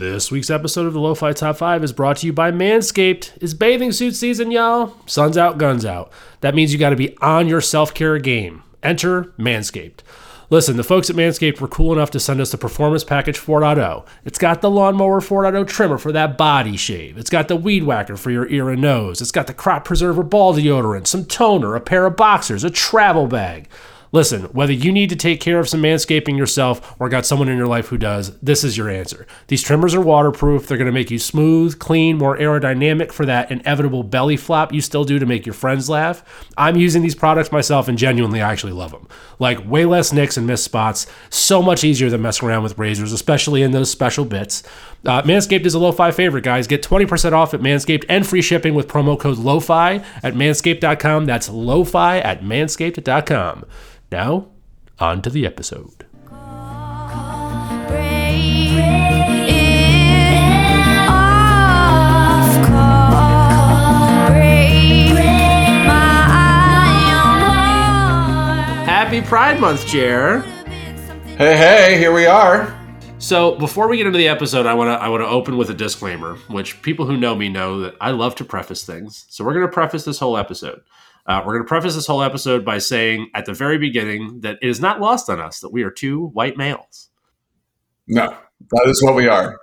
This week's episode of the Lo-Fi Top 5 is brought to you by Manscaped. It's bathing suit season, y'all. Sun's out, guns out. That means you got to be on your self-care game. Enter Manscaped. Listen, the folks at Manscaped were cool enough to send us the Performance Package 4.0. It's got the Lawnmower 4.0 trimmer for that body shave. It's got the Weed Whacker for your ear and nose. It's got the Crop Preserver ball deodorant, some toner, a pair of boxers, a travel bag. Listen, whether you need to take care of some manscaping yourself or got someone in your life who does, this is your answer. These trimmers are waterproof. They're going to make you smooth, clean, more aerodynamic for that inevitable belly flop you still do to make your friends laugh. I'm using these products myself and genuinely I actually love them. Like way less nicks and missed spots. So much easier than messing around with razors, especially in those special bits. Uh, Manscaped is a lo-fi favorite, guys. Get 20% off at Manscaped and free shipping with promo code LOFI at manscaped.com. That's LOFI at manscaped.com. Now, on to the episode. Happy Pride Month, Jer. Hey, hey, here we are. So before we get into the episode, I want to I want to open with a disclaimer, which people who know me know that I love to preface things. So we're going to preface this whole episode. Uh, we're going to preface this whole episode by saying at the very beginning that it is not lost on us that we are two white males. No, that is what we are.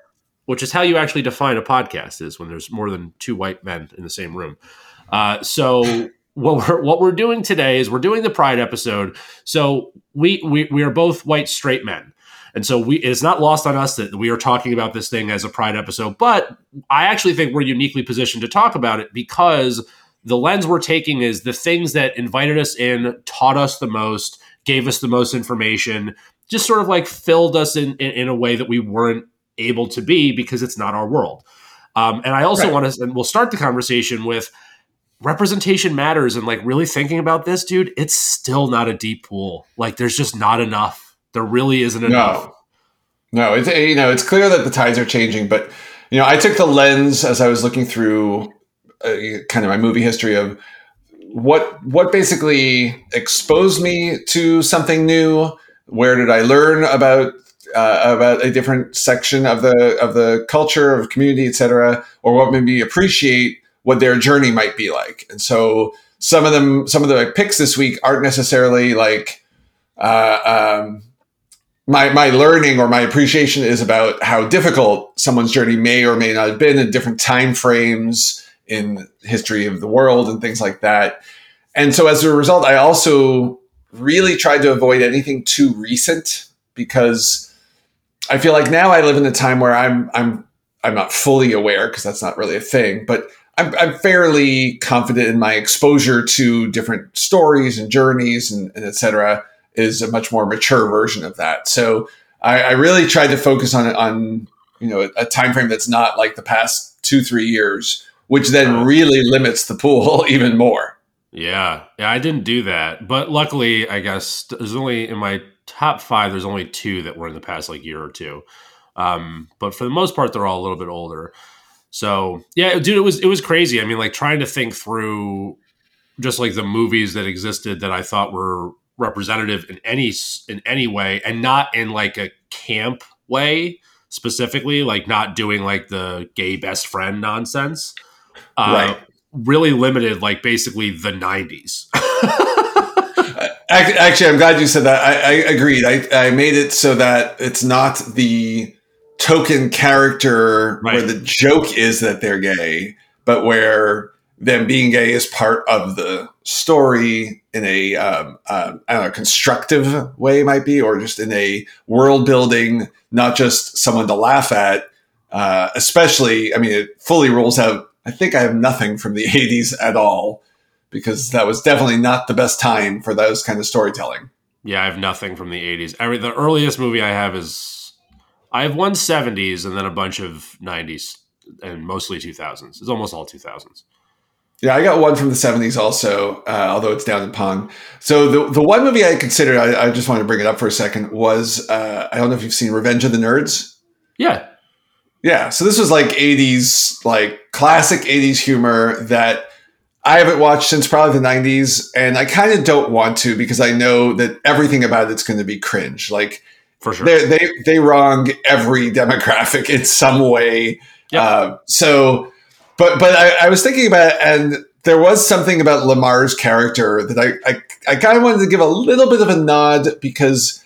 Which is how you actually define a podcast is when there's more than two white men in the same room. Uh, so what we're what we're doing today is we're doing the Pride episode. So we we we are both white straight men. And so we it's not lost on us that we are talking about this thing as a pride episode, but I actually think we're uniquely positioned to talk about it because the lens we're taking is the things that invited us in, taught us the most, gave us the most information, just sort of like filled us in in, in a way that we weren't able to be because it's not our world. Um, and I also Right. want to, and we'll start the conversation with representation matters and like really thinking about this, dude. It's still not a deep pool. Like there's just not enough. There really isn't enough. No, no, it's you know it's clear that the tides are changing, but you know I took the lens as I was looking through kind of my movie history of what what basically exposed me to something new. Where did I learn about uh, about a different section of the of the culture of community, etc., or what made me appreciate what their journey might be like? And so some of them, some of the picks this week aren't necessarily like. Uh, um, my my learning or my appreciation is about how difficult someone's journey may or may not have been in different time frames in history of the world and things like that. And so as a result, I also really tried to avoid anything too recent because I feel like now I live in a time where I'm I'm I'm not fully aware because that's not really a thing, but I'm, I'm fairly confident in my exposure to different stories and journeys and, and et cetera is a much more mature version of that. So I, I really tried to focus on on you know a time frame that's not like the past two three years, which then really limits the pool even more. Yeah, yeah, I didn't do that, but luckily, I guess there's only in my top five. There's only two that were in the past like year or two, um, but for the most part, they're all a little bit older. So yeah, dude, it was it was crazy. I mean, like trying to think through just like the movies that existed that I thought were representative in any in any way, and not in like a camp way specifically, like not doing like the gay best friend nonsense. Uh, Right. Really limited, like basically the '90s. Actually, I'm glad you said that. I, I agreed. I, I made it so that it's not the token character Right. where the joke is that they're gay, but where them being gay is part of the story in a um, um, I don't know constructive way might be, or just in a world building, not just someone to laugh at. Uh, especially, I mean, it fully rules out. I think I have nothing from the '80s at all because that was definitely not the best time for those kind of storytelling. Yeah, I have nothing from the 80s. I mean, the earliest movie I have is I have one 70s and then a bunch of 90s and mostly 2000s. It's almost all 2000s. Yeah, I got one from the '70s also, uh, although it's down in Pong. So the the one movie I considered, I, I just wanted to bring it up for a second, was uh, I don't know if you've seen Revenge of the Nerds. Yeah. Yeah, so this was like '80s, like classic '80s humor that I haven't watched since probably the '90s, and I kind of don't want to because I know that everything about it's going to be cringe. Like for sure. They they they wrong every demographic in some way. Yep. Uh, so, but but I, I was thinking about it, and there was something about Lamar's character that I I, I kind of wanted to give a little bit of a nod because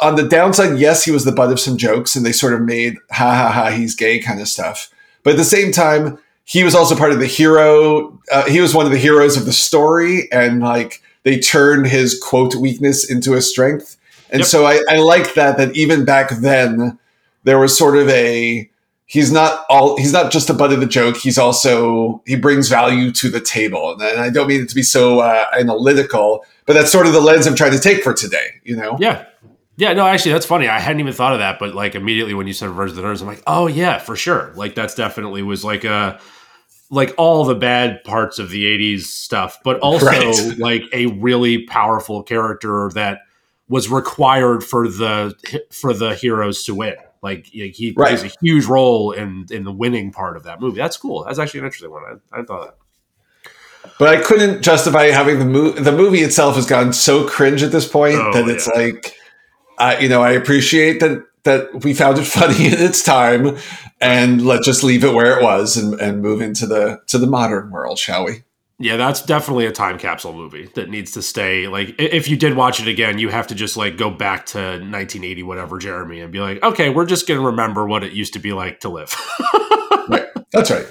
on the downside, yes, he was the butt of some jokes, and they sort of made ha ha ha he's gay kind of stuff. But at the same time, he was also part of the hero. Uh, he was one of the heroes of the story, and like they turned his quote weakness into a strength. And Yep. so I, I like that that even back then there was sort of a he's not all he's not just a butt of the joke. He's also he brings value to the table, and, and I don't mean it to be so uh, analytical, but that's sort of the lens I'm trying to take for today. You know, Yeah. Yeah, no, actually, that's funny. I hadn't even thought of that, but like immediately when you said Revenge of the Nerds, I'm like, oh yeah, for sure. Like that's definitely was like a like all the bad parts of the '80s stuff, but also Right. like a really powerful character that was required for the for the heroes to win. Like he Right. plays a huge role in in the winning part of that movie. That's cool. That's actually an interesting one. I, I thought that. but I couldn't justify having the movie. The movie itself has gone so cringe at this point Oh, that it's yeah. like, uh, you know, I appreciate that that we found it funny in its time, and let's just leave it where it was and, and move into the to the modern world, shall we? Yeah, that's definitely a time capsule movie that needs to stay. Like, if you did watch it again, you have to just like go back to 1980, whatever, Jeremy, and be like, okay, we're just gonna remember what it used to be like to live. Right, that's right.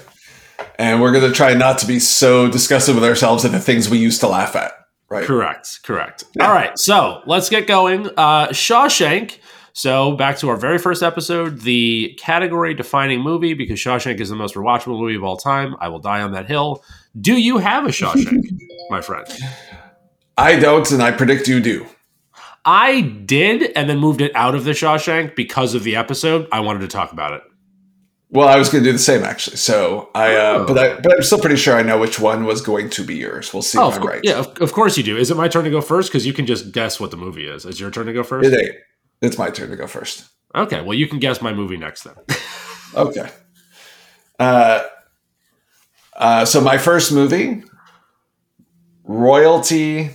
And we're going to try not to be so disgusted with ourselves at the things we used to laugh at. Right. correct, correct. All right, so let's get going. Uh, Shawshank. So back to our very first episode, the category-defining movie because Shawshank is the most rewatchable movie of all time. I will die on that hill. Do you have a Shawshank, my friend? I don't, and I predict you do. I did, and then moved it out of the Shawshank because of the episode. I wanted to talk about it. Well, I was going to do the same actually. So I, uh, Oh. but I, but I'm still pretty sure I know which one was going to be yours. We'll see Oh, if of I'm right. yeah, of, of course you do. Is it my turn to go first? Because you can just guess what the movie is. Is your turn to go first? It ain't. It's my turn to go first. Okay, well, you can guess my movie next then. Okay. Uh, uh, so my first movie, royalty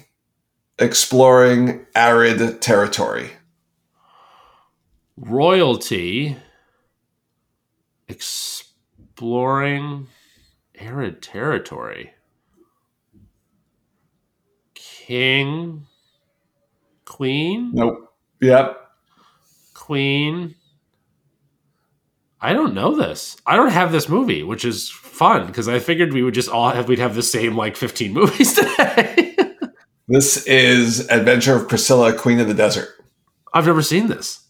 exploring arid territory. Royalty exploring arid territory. King, Queen, Nope. Yep. Queen. I don't know this. I don't have this movie, which is fun because I figured we would just all have we'd have the same like 15 movies today. This is Adventure of Priscilla, Queen of the Desert. I've never seen this.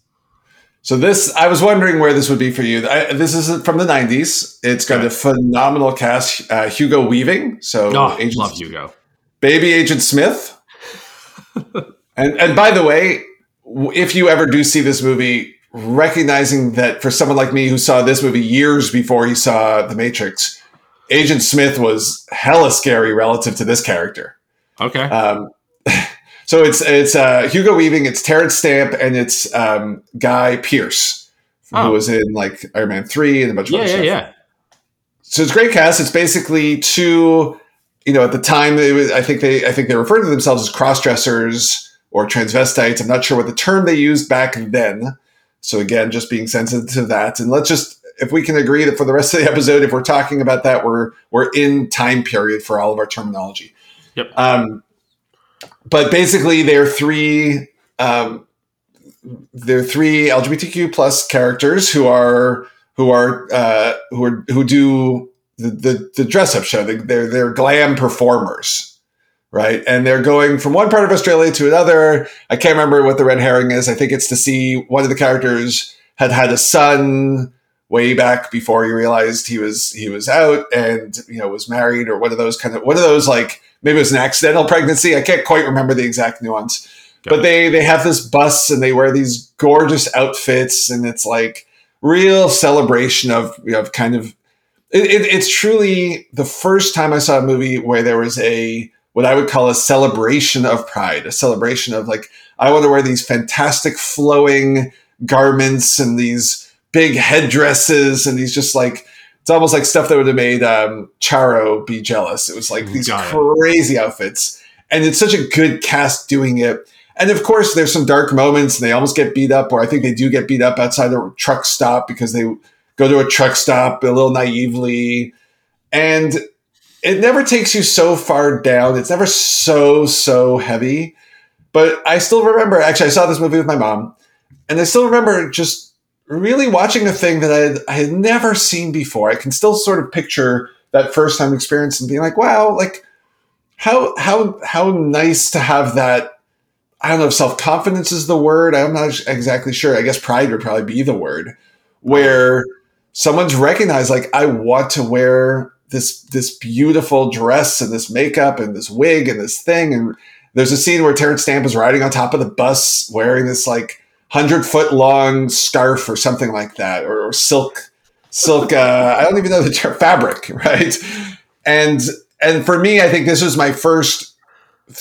So this, I was wondering where this would be for you. I, this is from the '90s. It's got Okay. a phenomenal cast. Uh, Hugo Weaving, so Oh, Agent- love Hugo. baby Agent Smith. and and by the way, if you ever do see this movie, recognizing that for someone like me who saw this movie years before he saw The Matrix, Agent Smith was hella scary relative to this character. Okay. Um, so it's it's uh, Hugo Weaving, it's Terence Stamp, and it's um, Guy Pearce, Oh. who was in like Iron Man three and a bunch of yeah, other yeah, stuff. yeah. So it's a great cast. It's basically two, you know, at the time was, I think they I think they referred to themselves as cross dressers or transvestites. I'm not sure what the term they used back then. So again, just being sensitive to that, and let's just if we can agree that for the rest of the episode, if we're talking about that, we're we're in time period for all of our terminology. Yep. Um, but basically, they're three. Um, they're three LGBTQ plus characters who are who are uh, who are who do the the, the dress up show. They, they're they're glam performers, right? And they're going from one part of Australia to another. I can't remember what the red herring is. I think it's to see one of the characters had had a son way back before he realized he was he was out and you know was married or one of those kind of one of those like maybe it was an accidental pregnancy. I can't quite remember the exact nuance. Got but it. they they have this bus and they wear these gorgeous outfits and it's like real celebration of you know, kind of it, it, it's truly the first time I saw a movie where there was a what I would call a celebration of pride, a celebration of like I want to wear these fantastic flowing garments and these big headdresses and these just like it's almost like stuff that would have made um, Charo be jealous. It was like these Got it. crazy outfits, and it's such a good cast doing it. and of course, there's some dark moments, and they almost get beat up, or I think they do get beat up outside a truck stop because they go to a truck stop a little naively, and it never takes you so far down. It's never so so heavy. But I still remember. Actually, I saw this movie with my mom, and I still remember just really watching a thing that I had, I had never seen before. I can still sort of picture that first time experience and being like, "Wow, like." how how how nice to have that I don't know if self confidence is the word. I'm not exactly sure. I guess pride would probably be the word where someone's recognized like I want to wear this this beautiful dress and this makeup and this wig and this thing and there's a scene where Terence Stamp is riding on top of the bus wearing this like hundred foot long scarf or something like that or, or silk silk uh, I don't even know the term fabric right and and for me, I think this was my first,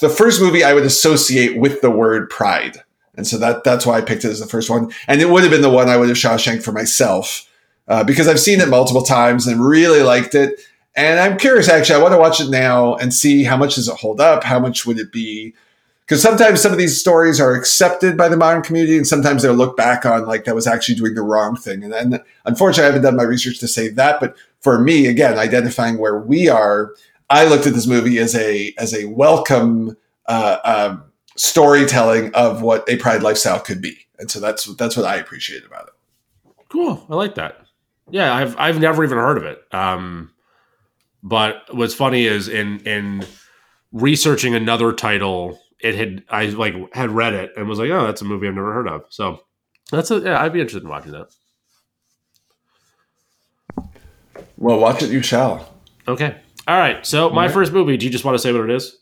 the first movie I would associate with the word pride. And so that that's why I picked it as the first one. And it would have been the one I would have Shawshank for myself uh, because I've seen it multiple times and really liked it. And I'm curious, actually, I want to watch it now and see how much does it hold up? How much would it be? Because sometimes some of these stories are accepted by the modern community, and sometimes they're looked back on like that was actually doing the wrong thing. And then, unfortunately, I haven't done my research to say that. But for me, again, identifying where we are I looked at this movie as a as a welcome uh, um, storytelling of what a pride lifestyle could be, and so that's that's what I appreciate about it. Cool, I like that. Yeah, I've I've never even heard of it. Um, but what's funny is in in researching another title, it had I like had read it and was like, oh, that's a movie I've never heard of. So that's a yeah, I'd be interested in watching that. Well, watch it, you shall. Okay. All right. So my right. first movie. Do you just want to say what it is?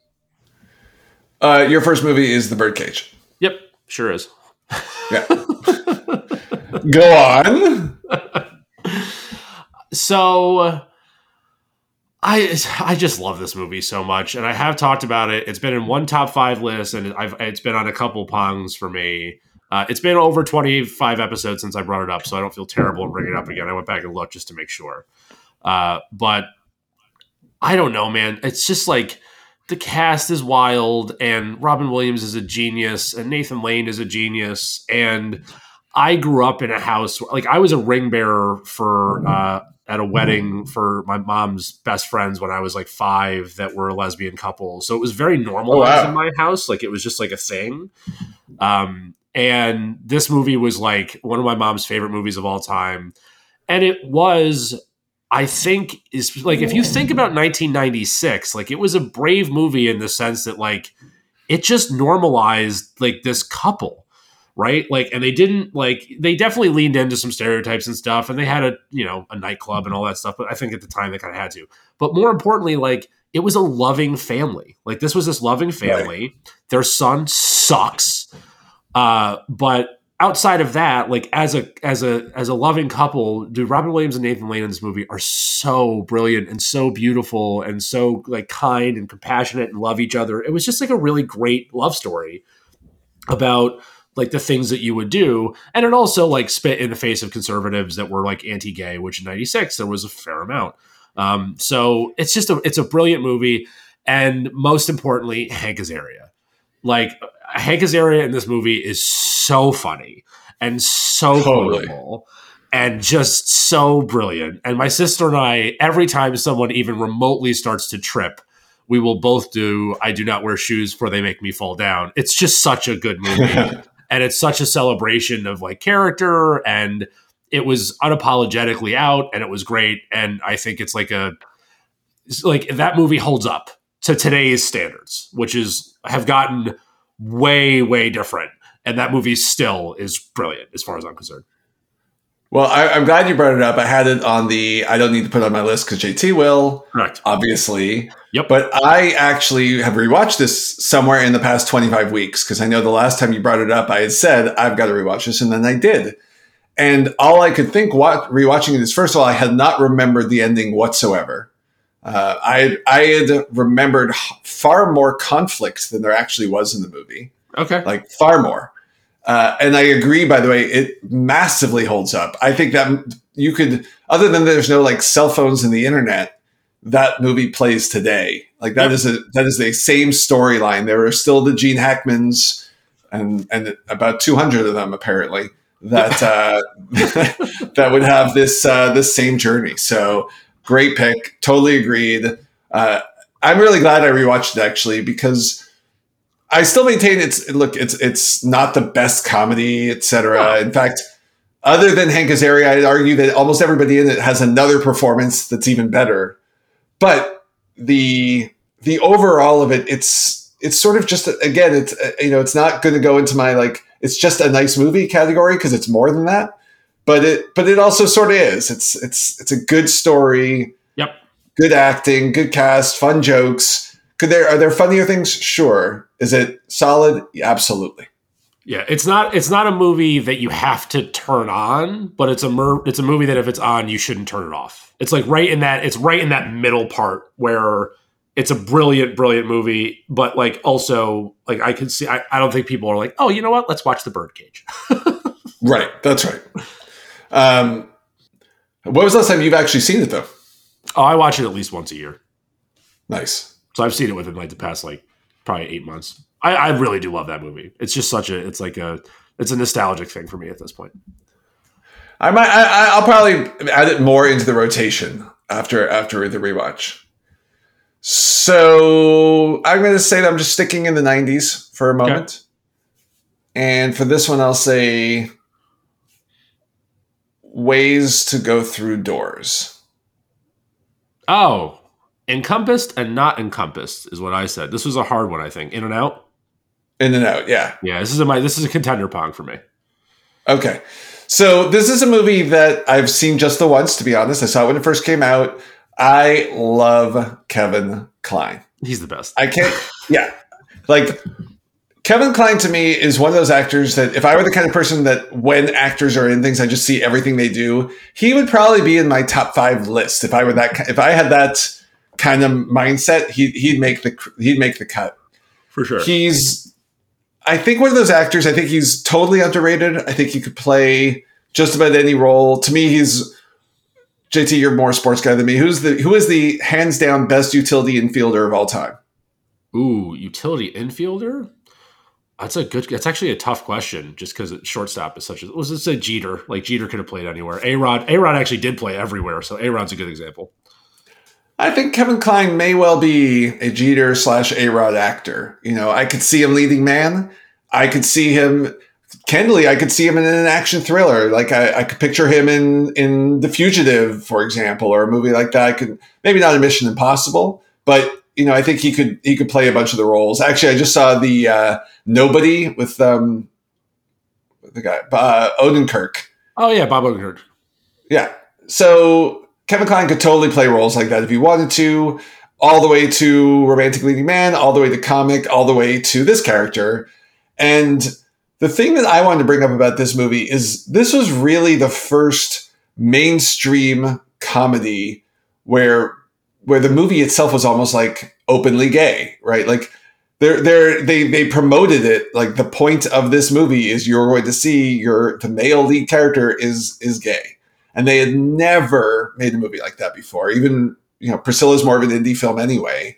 Uh, your first movie is The Birdcage. Yep, sure is. Yeah. Go on. so I I just love this movie so much, and I have talked about it. It's been in one top five list, and I've it's been on a couple pongs for me. Uh, it's been over 25 episodes since I brought it up, so I don't feel terrible bringing it up again. I went back and looked just to make sure. Uh, but I don't know, man. It's just like the cast is wild, and Robin Williams is a genius, and Nathan Lane is a genius, and I grew up in a house like I was a ring bearer for uh, at a wedding for my mom's best friends when I was like five that were a lesbian couple. So it was very normalized oh, wow. in my house. Like it was just like a thing. Um, and this movie was like one of my mom's favorite movies of all time. And it was I think is like if you think about 1996, like it was a brave movie in the sense that like it just normalized like this couple, right? Like, and they didn't like they definitely leaned into some stereotypes and stuff, and they had a you know a nightclub and all that stuff. But I think at the time they kind of had to. But more importantly, like it was a loving family. Like this was this loving family. Right. Their son sucks, uh, but outside of that, like as a as a as a loving couple, dude, Robin Williams and Nathan Lane in this movie are so brilliant and so beautiful and so like kind and compassionate and love each other. It was just like a really great love story about like the things that you would do, and it also like spit in the face of conservatives that were like anti-gay, which in '96 there was a fair amount. Um, so it's just a it's a brilliant movie, and most importantly, Hank Azaria. Like Hank Azaria in this movie is so funny and so totally. and just so brilliant. And my sister and I, every time someone even remotely starts to trip, we will both do I do not wear shoes for they make me fall down. It's just such a good movie. and it's such a celebration of like character and it was unapologetically out and it was great and I think it's like a like that movie holds up to today's standards, which is have gotten way, way different. And that movie still is brilliant as far as I'm concerned. Well, I, am glad you brought it up. I had it on the I don't need to put on my list because JT will. Correct. Obviously. Yep. But I actually have rewatched this somewhere in the past 25 weeks because I know the last time you brought it up, I had said, I've got to rewatch this. And then I did. And all I could think what rewatching it is, first of all, I had not remembered the ending whatsoever. Uh, I I had remembered far more conflict than there actually was in the movie. Okay, like far more. Uh, and I agree. By the way, it massively holds up. I think that you could, other than there's no like cell phones and the internet, that movie plays today. Like that yep. is a that is the same storyline. There are still the Gene Hackmans and and about 200 of them apparently that uh, that would have this uh, this same journey. So great pick, totally agreed. Uh, I'm really glad I rewatched it actually because I still maintain it's look it's it's not the best comedy, etc. In fact, other than Hank Azaria, I'd argue that almost everybody in it has another performance that's even better. But the the overall of it, it's it's sort of just again, it's uh, you know, it's not going to go into my like it's just a nice movie category because it's more than that. But it but it also sort of is. It's it's it's a good story. Yep. Good acting, good cast, fun jokes. Could there are there funnier things? Sure. Is it solid? Yeah, absolutely. Yeah, it's not it's not a movie that you have to turn on, but it's a mer- it's a movie that if it's on, you shouldn't turn it off. It's like right in that it's right in that middle part where it's a brilliant, brilliant movie, but like also like I can see I, I don't think people are like, oh, you know what? Let's watch the birdcage. right. That's right. Um what was the last time you've actually seen it though? Oh, I watch it at least once a year. Nice. So I've seen it within like the past like probably eight months. I, I really do love that movie. It's just such a it's like a it's a nostalgic thing for me at this point. I might I, I'll probably add it more into the rotation after after the rewatch. So I'm going to say that I'm just sticking in the 90s for a moment. Okay. And for this one, I'll say ways to go through doors. Oh, encompassed and not encompassed is what I said. This was a hard one, I think. In and out. In and out, yeah. Yeah, this is a my this is a contender pong for me. Okay. So this is a movie that I've seen just the once, to be honest. I saw it when it first came out. I love Kevin Kline. He's the best. I can't. Yeah, like Kevin Kline to me is one of those actors that if I were the kind of person that when actors are in things, I just see everything they do. He would probably be in my top five list if I were that. If I had that kind of mindset, he, he'd make the he'd make the cut for sure. He's, I think, one of those actors. I think he's totally underrated. I think he could play just about any role. To me, he's JT, you're more sports guy than me. Who's the who is the hands down best utility infielder of all time? Ooh, utility infielder. That's a good. That's actually a tough question, just because shortstop is such a. Was this a Jeter? Like Jeter could have played anywhere. A Rod. A Rod actually did play everywhere, so A Rod's a good example. I think Kevin Kline may well be a Jeter slash A Rod actor. You know, I could see him leading man. I could see him candidly, I could see him in an action thriller. Like I, I, could picture him in in The Fugitive, for example, or a movie like that. I could maybe not a Mission Impossible, but you know, I think he could he could play a bunch of the roles. Actually, I just saw the uh, Nobody with um, the guy uh, Odenkirk. Oh yeah, Bob Odenkirk. Yeah, so Kevin Kline could totally play roles like that if he wanted to. All the way to romantic leading man, all the way to comic, all the way to this character, and the thing that I wanted to bring up about this movie is this was really the first mainstream comedy where where the movie itself was almost like openly gay, right? Like they're, they're, they they promoted it like the point of this movie is you're going to see your the male lead character is is gay, and they had never made a movie like that before. Even you know Priscilla's more of an indie film anyway,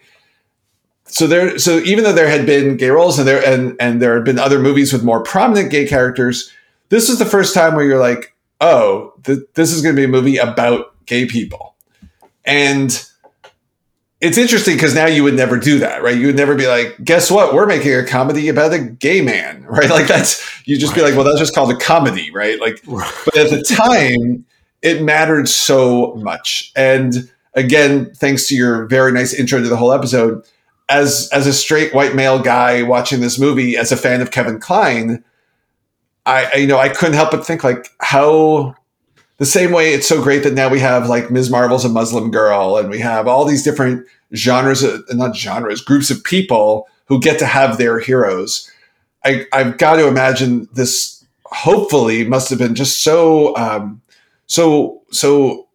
so there so even though there had been gay roles and there and and there had been other movies with more prominent gay characters this is the first time where you're like oh th- this is going to be a movie about gay people. And it's interesting because now you would never do that right? You would never be like guess what? We're making a comedy about a gay man right? Like that's you just right. be like well that's just called a comedy right? Like but at the time it mattered so much and again thanks to your very nice intro to the whole episode as as a straight white male guy watching this movie as a fan of Kevin Kline, I, I you know I couldn't help but think like how the same way it's so great that now we have like Ms. Marvel's a Muslim girl and we have all these different genres, of, not genres, groups of people who get to have their heroes. I, I've got to imagine this hopefully must have been just so um, so so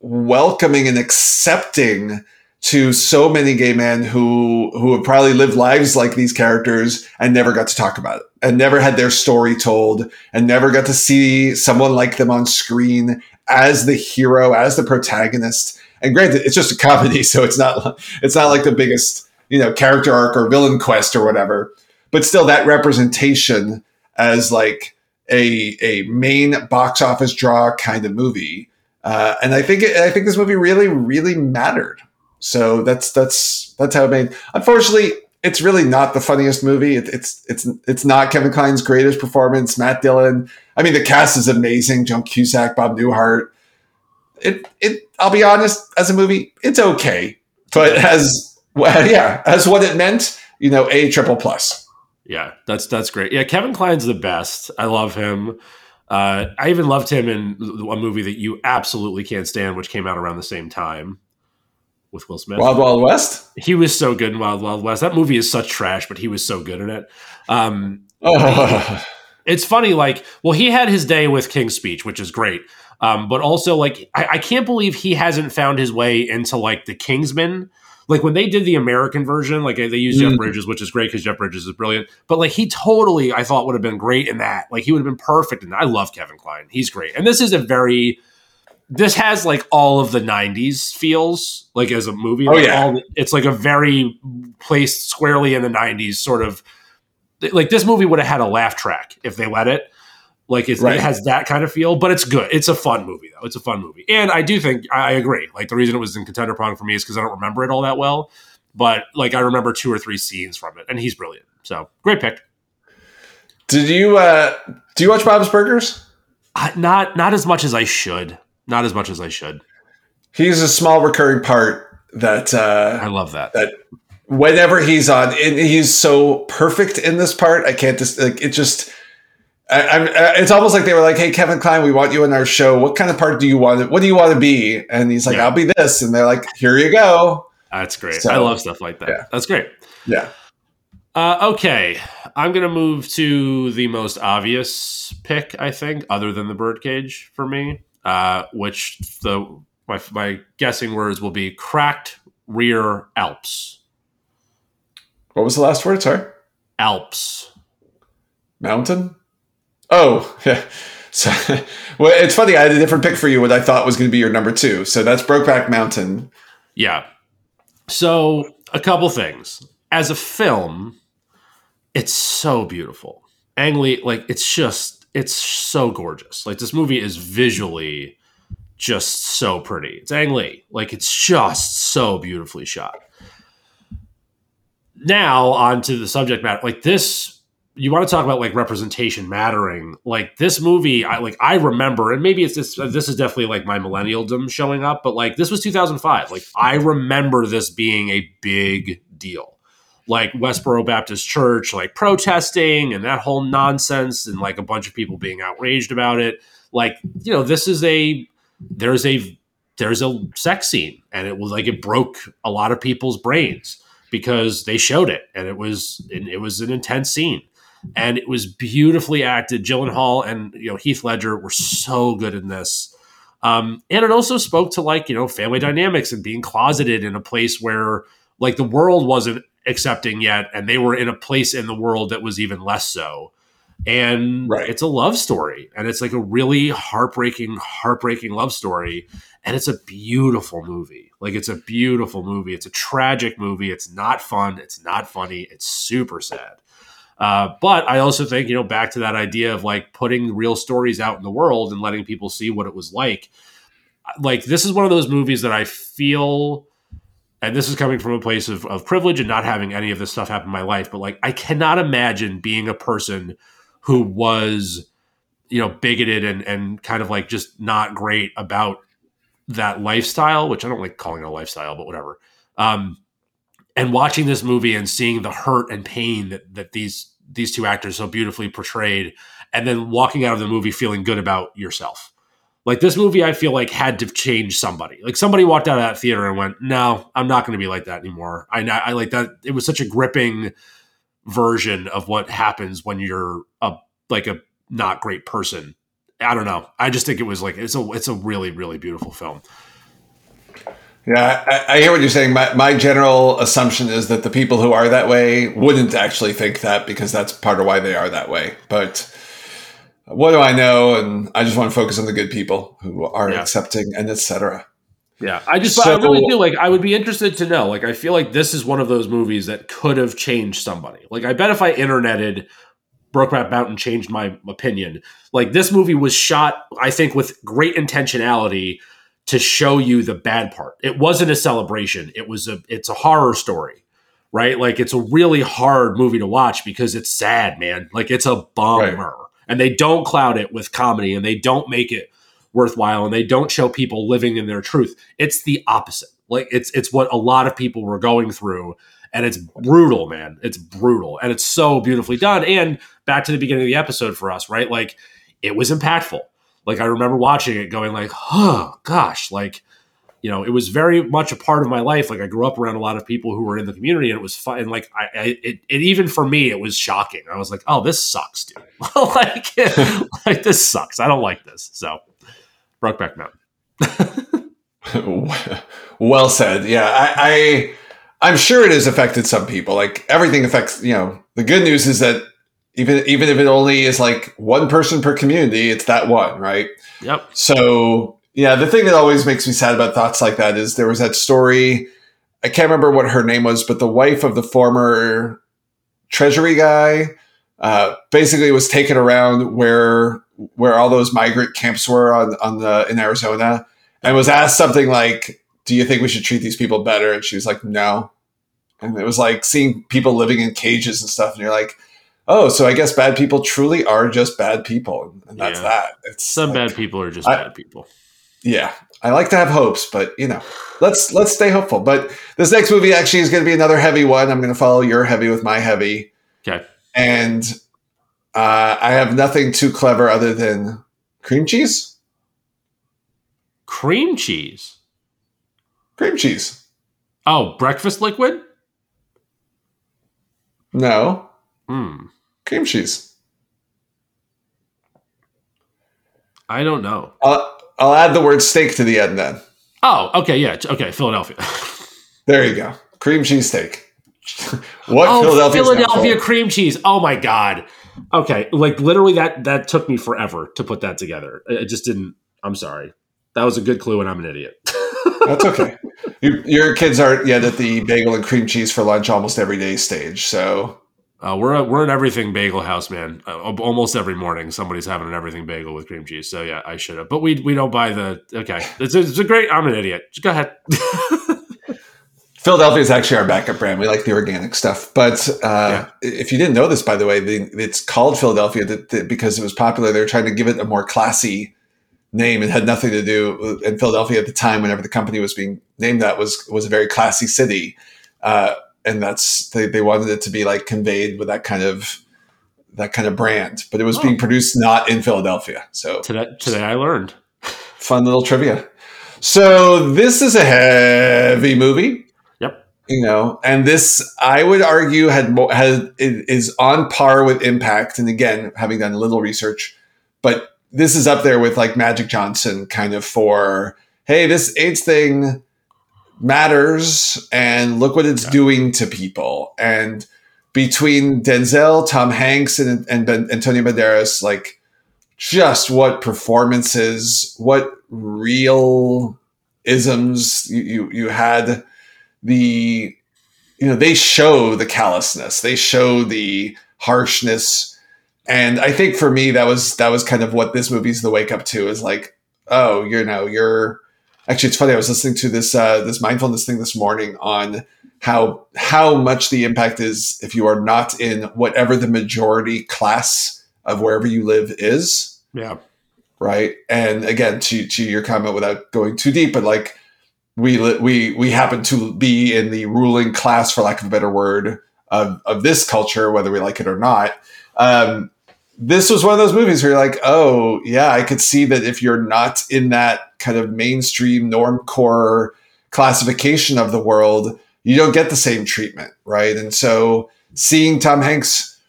welcoming and accepting to so many gay men who who have probably lived lives like these characters and never got to talk about it and never had their story told and never got to see someone like them on screen as the hero as the protagonist. And granted it's just a comedy so it's not it's not like the biggest you know character arc or villain quest or whatever. But still that representation as like a a main box office draw kind of movie. Uh, and I think I think this movie really really mattered. So that's that's that's how it made. Unfortunately, it's really not the funniest movie. It, it's it's it's not Kevin Kline's greatest performance. Matt Dillon. I mean, the cast is amazing. John Cusack, Bob Newhart. It it. I'll be honest. As a movie, it's okay, but as well, yeah, as what it meant, you know, a triple plus. Yeah, that's that's great. Yeah, Kevin Kline's the best. I love him. Uh, I even loved him in a movie that you absolutely can't stand, which came out around the same time with Will Smith. Wild Wild West. He was so good in Wild Wild West. That movie is such trash, but he was so good in it. Um, Oh, it's funny, like, well, he had his day with King's Speech, which is great. Um, but also, like, I, I can't believe he hasn't found his way into like the Kingsman. Like when they did the American version, like they used Jeff Mm. Bridges, which is great because Jeff Bridges is brilliant. But like he totally, I thought would have been great in that. Like he would have been perfect. And I love Kevin Kline; he's great. And this is a very, this has like all of the '90s feels like as a movie. Oh, Like, yeah. all- it's like a very placed squarely in the '90s sort of. Like this movie would have had a laugh track if they let it. Like it's, Right. it has that kind of feel, but it's good. It's a fun movie though. It's a fun movie, and I do think I agree. Like the reason it was in contender prong for me is because I don't remember it all that well, but like I remember two or three scenes from it, and he's brilliant. So great pick. did you uh, do you watch Bob's Burgers? I, not not as much as I should. Not as much as I should. He's a small recurring part that uh, I love that. that whenever he's on, and he's so perfect in this part. I can't just like it. Just I, uh, It's almost like they were like, "Hey, Kevin Kline, we want you in our show. What kind of part do you want? To, what do you want to be?" And he's like, Yeah. "I'll be this," and they're like, "Here you go." That's great. So- I love stuff like that. yeah. That's great. Yeah. Uh, okay, I'm gonna move to the most obvious pick, I think, other than the birdcage for me, uh, which the my, my guessing words will be cracked rear Alps. What was the last word? Sorry, Alps. mountain. Oh. So, well, it's funny. I had a different pick for you. What I thought was going to be your number two. So that's Brokeback Mountain. Yeah. So a couple things. As a film, it's so beautiful. Ang Lee, like it's just it's so gorgeous. Like this movie is visually just so pretty. It's Ang Lee. Like it's just so beautifully shot. Now on to the subject matter. Like this you want to talk about like representation mattering. Like this movie i like i remember and maybe it's this this is definitely like my millennialdom showing up but like this was 2005 like i remember this being a big deal. Like westboro baptist church like protesting and that whole nonsense and like a bunch of people being outraged about it. Like you know this is a there's a there's a sex scene and it was like it broke a lot of people's brains because they showed it and it was it was an intense scene and it was beautifully acted. Gyllenhaal and you know Heath Ledger were so good in this, um, and it also spoke to like you know family dynamics and being closeted in a place where like the world wasn't accepting yet, and they were in a place in the world that was even less so. And Right. it's a love story, and it's like a really heartbreaking, heartbreaking love story, and it's a beautiful movie. Like it's a beautiful movie. It's a tragic movie. It's not fun. It's not funny. It's super sad. Uh, but I also think, you know, back to that idea of like putting real stories out in the world and letting people see what it was like. Like, this is one of those movies that I feel, and this is coming from a place of, of privilege and not having any of this stuff happen in my life, but like, I cannot imagine being a person who was, you know, bigoted and, and kind of like just not great about that lifestyle, which I don't like calling it a lifestyle, but whatever. Um, and watching this movie and seeing the hurt and pain that, that these these two actors so beautifully portrayed and then walking out of the movie feeling good about yourself. Like this movie i feel like had to change somebody. Like somebody walked out of that theater and went no i'm not going to be like that anymore. I i like that it was such a gripping version of what happens when you're a like a not great person. I don't know. I just think it was like it's a it's a really really beautiful film Yeah, I, I hear what you're saying. My, my general assumption is that the people who are that way wouldn't actually think that because that's part of why they are that way. But what do I know? And I just want to focus on the good people who are Yeah. accepting and etc. Yeah, I just so, I really feel like I would be interested to know. Like, I feel like this is one of those movies that could have changed somebody. Like, I bet if I interneted Brokeback Mountain changed my opinion. Like, this movie was shot, I think, with great intentionality to show you the bad part. It wasn't a celebration. It was a it's a horror story, right? Like, it's a really hard movie to watch because it's sad, man. Like, it's a bummer, right. and they don't cloud it with comedy, and they don't make it worthwhile and they don't show people living in their truth. It's the opposite. Like it's it's what a lot of people were going through and it's brutal, man. It's brutal and it's so beautifully done and back to the beginning of the episode for us, right? Like it was impactful. Like I remember watching it going like, "Oh gosh, like you know, it was very much a part of my life. Like I grew up around a lot of people who were in the community, and it was fun. And like I, I it, it, even for me, it was shocking. I was like, "Oh, this sucks, dude! like, like this sucks. I don't like this." So, Brokeback Mountain. well said. Yeah, I, I, I'm sure it has affected some people. Like everything affects. You know, the good news is that even even if it only is like one person per community, it's that one, right? Yep. So yeah, the thing that always makes me sad about thoughts like that is there was that story. I can't remember what her name was, but the wife of the former treasury guy uh, basically was taken around where where all those migrant camps were on, on the in Arizona and was asked something like, Do you think we should treat these people better? And she was like, No. And it was like seeing people living in cages and stuff, and you're like, Oh, so I guess bad people truly are just bad people. And that's yeah. that. It's some like, bad people are just I, bad people. Yeah. I like to have hopes, but you know, let's let's stay hopeful. But this next movie actually is going to be another heavy one. I'm going to follow your heavy with my heavy. Okay. And uh, I have nothing too clever other than cream cheese. Cream cheese. Cream cheese. Oh, breakfast liquid? No. Hmm. Cream cheese. I don't know. I'll, I'll add the word steak to the end then. Oh, okay, yeah, okay, Philadelphia. there you go. Cream cheese steak. what oh, Philadelphia? Philadelphia cream cheese. Oh my god. Okay, like literally that that took me forever to put that together. It just didn't. I'm sorry. That was a good clue, and I'm an idiot. That's okay. You, your kids aren't yet at the bagel and cream cheese for lunch almost every day stage, so. Uh, we're we're an everything bagel house, man. Uh, almost every morning, somebody's having an everything bagel with cream cheese. So yeah, I should have, but we we don't buy the. Okay, it's a, it's a great. I'm an idiot. Just go ahead. Philadelphia is actually our backup brand. We like the organic stuff. But uh, yeah. if you didn't know this, by the way, the, it's called Philadelphia because it was popular. They're trying to give it a more classy name. It had nothing to do. In Philadelphia at the time, whenever the company was being named, that was was a very classy city, uh, and that's they, they wanted it to be like conveyed with that kind of that kind of brand. But it was oh. being produced not in Philadelphia. So today, today I learned. Fun little trivia. So this is a heavy movie Yep. you know and this i would argue had had is on par with impact and again having done a little research but this is up there with like magic johnson kind of for hey this aids thing matters and look what it's yeah. doing to people and between denzel tom hanks and, and ben, antonio banderas like just what performances what real isms you, you, you had the you know they show the callousness they show the harshness and i think for me that was that was kind of what this movie's the wake up to is like oh you know you're actually it's funny i was listening to this uh this mindfulness thing this morning on how how much the impact is if you are not in whatever the majority class of wherever you live is. Yeah. Right? And again to to your comment without going too deep but like we we we happen to be in the ruling class, for lack of a better word, of of this culture, whether we like it or not. Um, this was one of those movies where you're like, oh yeah, I could see that if you're not in that kind of mainstream norm core classification of the world, you don't get the same treatment, right? And so seeing Tom Hanks,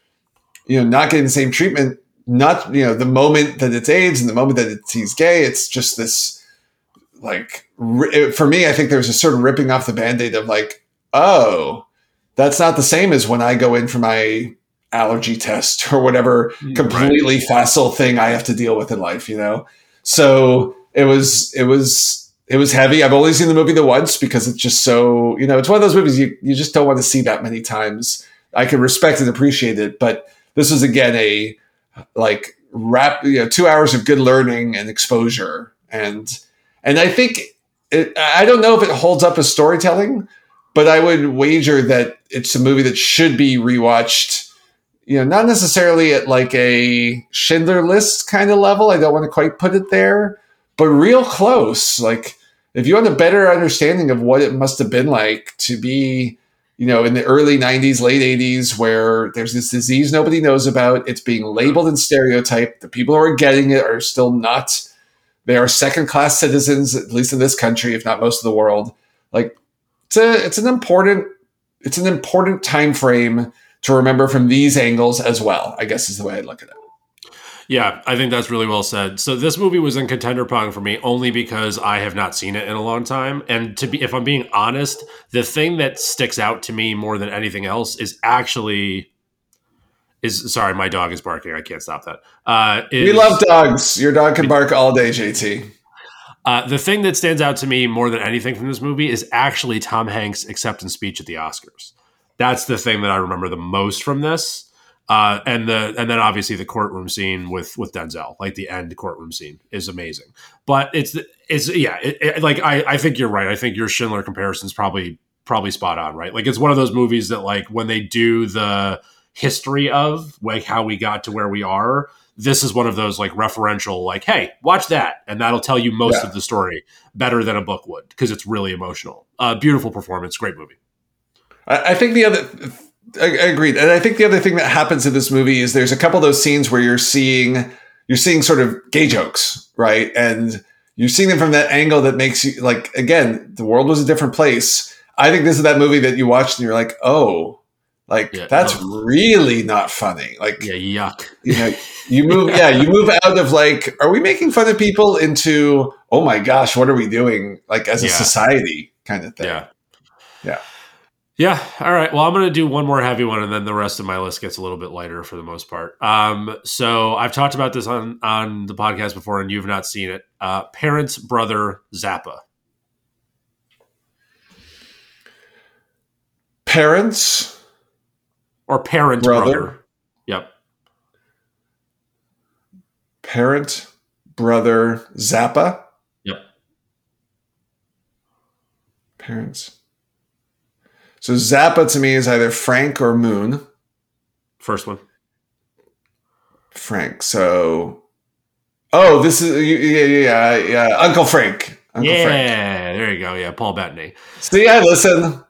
you know, not getting the same treatment, not you know, the moment that it's AIDS and the moment that it's, he's gay, it's just this like for me, I think there's a certain ripping off the band-aid of like, oh, that's not the same as when I go in for my allergy test or whatever mm, completely right. facile thing I have to deal with in life, you know? So it was, it was, it was heavy. I've only seen the movie the once because it's just so you know it's one of those movies you you just don't want to see that many times. I can respect and appreciate it, but this was again a like rap you know two hours of good learning and exposure and and I think it, I don't know if it holds up as storytelling, but I would wager that it's a movie that should be rewatched. You know, not necessarily at like a Schindler List kind of level. I don't want to quite put it there, but real close. Like if you want a better understanding of what it must have been like to be, you know, in the early 90s, late 80s, where there's this disease nobody knows about, it's being labeled and stereotyped. The people who are getting it are still not they are second class citizens, at least in this country, if not most of the world. Like it's a it's an important it's an important time frame to remember from these angles as well. I guess is the way I look at it. Yeah, I think that's really well said. So this movie was in contender pong for me only because I have not seen it in a long time. And to be if I'm being honest, the thing that sticks out to me more than anything else is actually is sorry, my dog is barking. I can't stop that. Uh, is, we love dogs. Your dog can bark all day, JT. Uh, the thing that stands out to me more than anything from this movie is actually Tom Hanks' acceptance speech at the Oscars. That's the thing that I remember the most from this. Uh, and the and then obviously the courtroom scene with with Denzel, like the end courtroom scene, is amazing. But it's it's yeah, it, it, like I I think you're right. I think your Schindler comparison is probably probably spot on, right? Like it's one of those movies that like when they do the history of like how we got to where we are this is one of those like referential like hey watch that and that'll tell you most yeah. of the story better than a book would because it's really emotional uh, beautiful performance great movie I, I think the other I, I agreed and i think the other thing that happens in this movie is there's a couple of those scenes where you're seeing you're seeing sort of gay jokes right and you're seeing them from that angle that makes you like again the world was a different place i think this is that movie that you watched and you're like oh like yeah, that's no. really not funny. Like yeah, yuck. You know, you move yeah, you move out of like, are we making fun of people into oh my gosh, what are we doing? Like as yeah. a society kind of thing. Yeah. Yeah. Yeah. All right. Well, I'm going to do one more heavy one, and then the rest of my list gets a little bit lighter for the most part. Um, so I've talked about this on on the podcast before, and you've not seen it. Uh, Parents, brother, Zappa. Parents, or parent brother. brother. Yep. Parent brother Zappa. Yep. Parents. So Zappa to me is either Frank or Moon. First one. Frank. So, oh, this is yeah, yeah, yeah. Uncle Frank. Uncle yeah, Frank. there you go. Yeah, Paul Bettany. See, I listen.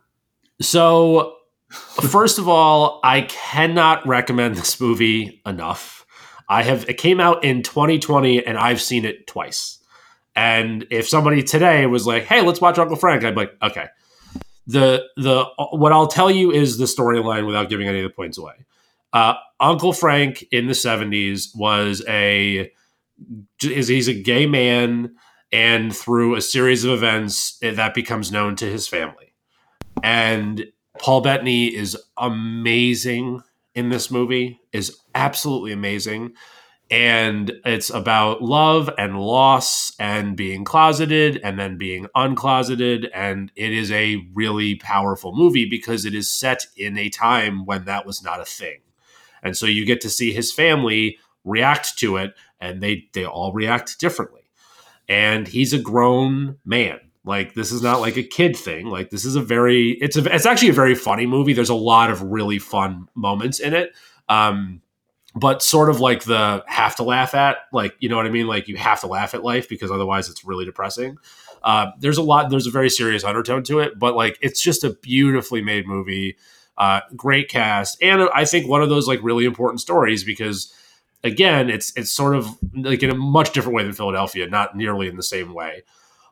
So First of all, I cannot recommend this movie enough. I have it came out in 2020 and I've seen it twice. And if somebody today was like, "Hey, let's watch Uncle Frank," I'd be like, "Okay." The the what I'll tell you is the storyline without giving any of the points away. Uh, Uncle Frank in the 70s was a is he's a gay man and through a series of events that becomes known to his family. And Paul Bettany is amazing in this movie, is absolutely amazing. And it's about love and loss and being closeted and then being uncloseted. And it is a really powerful movie because it is set in a time when that was not a thing. And so you get to see his family react to it, and they, they all react differently. And he's a grown man like this is not like a kid thing. Like this is a very it's a it's actually a very funny movie. There's a lot of really fun moments in it. Um but sort of like the have to laugh at, like you know what I mean? Like you have to laugh at life because otherwise it's really depressing. Uh, there's a lot. There's a very serious undertone to it, but like it's just a beautifully made movie. Uh, great cast, and I think one of those like really important stories because again, it's it's sort of like in a much different way than Philadelphia, not nearly in the same way,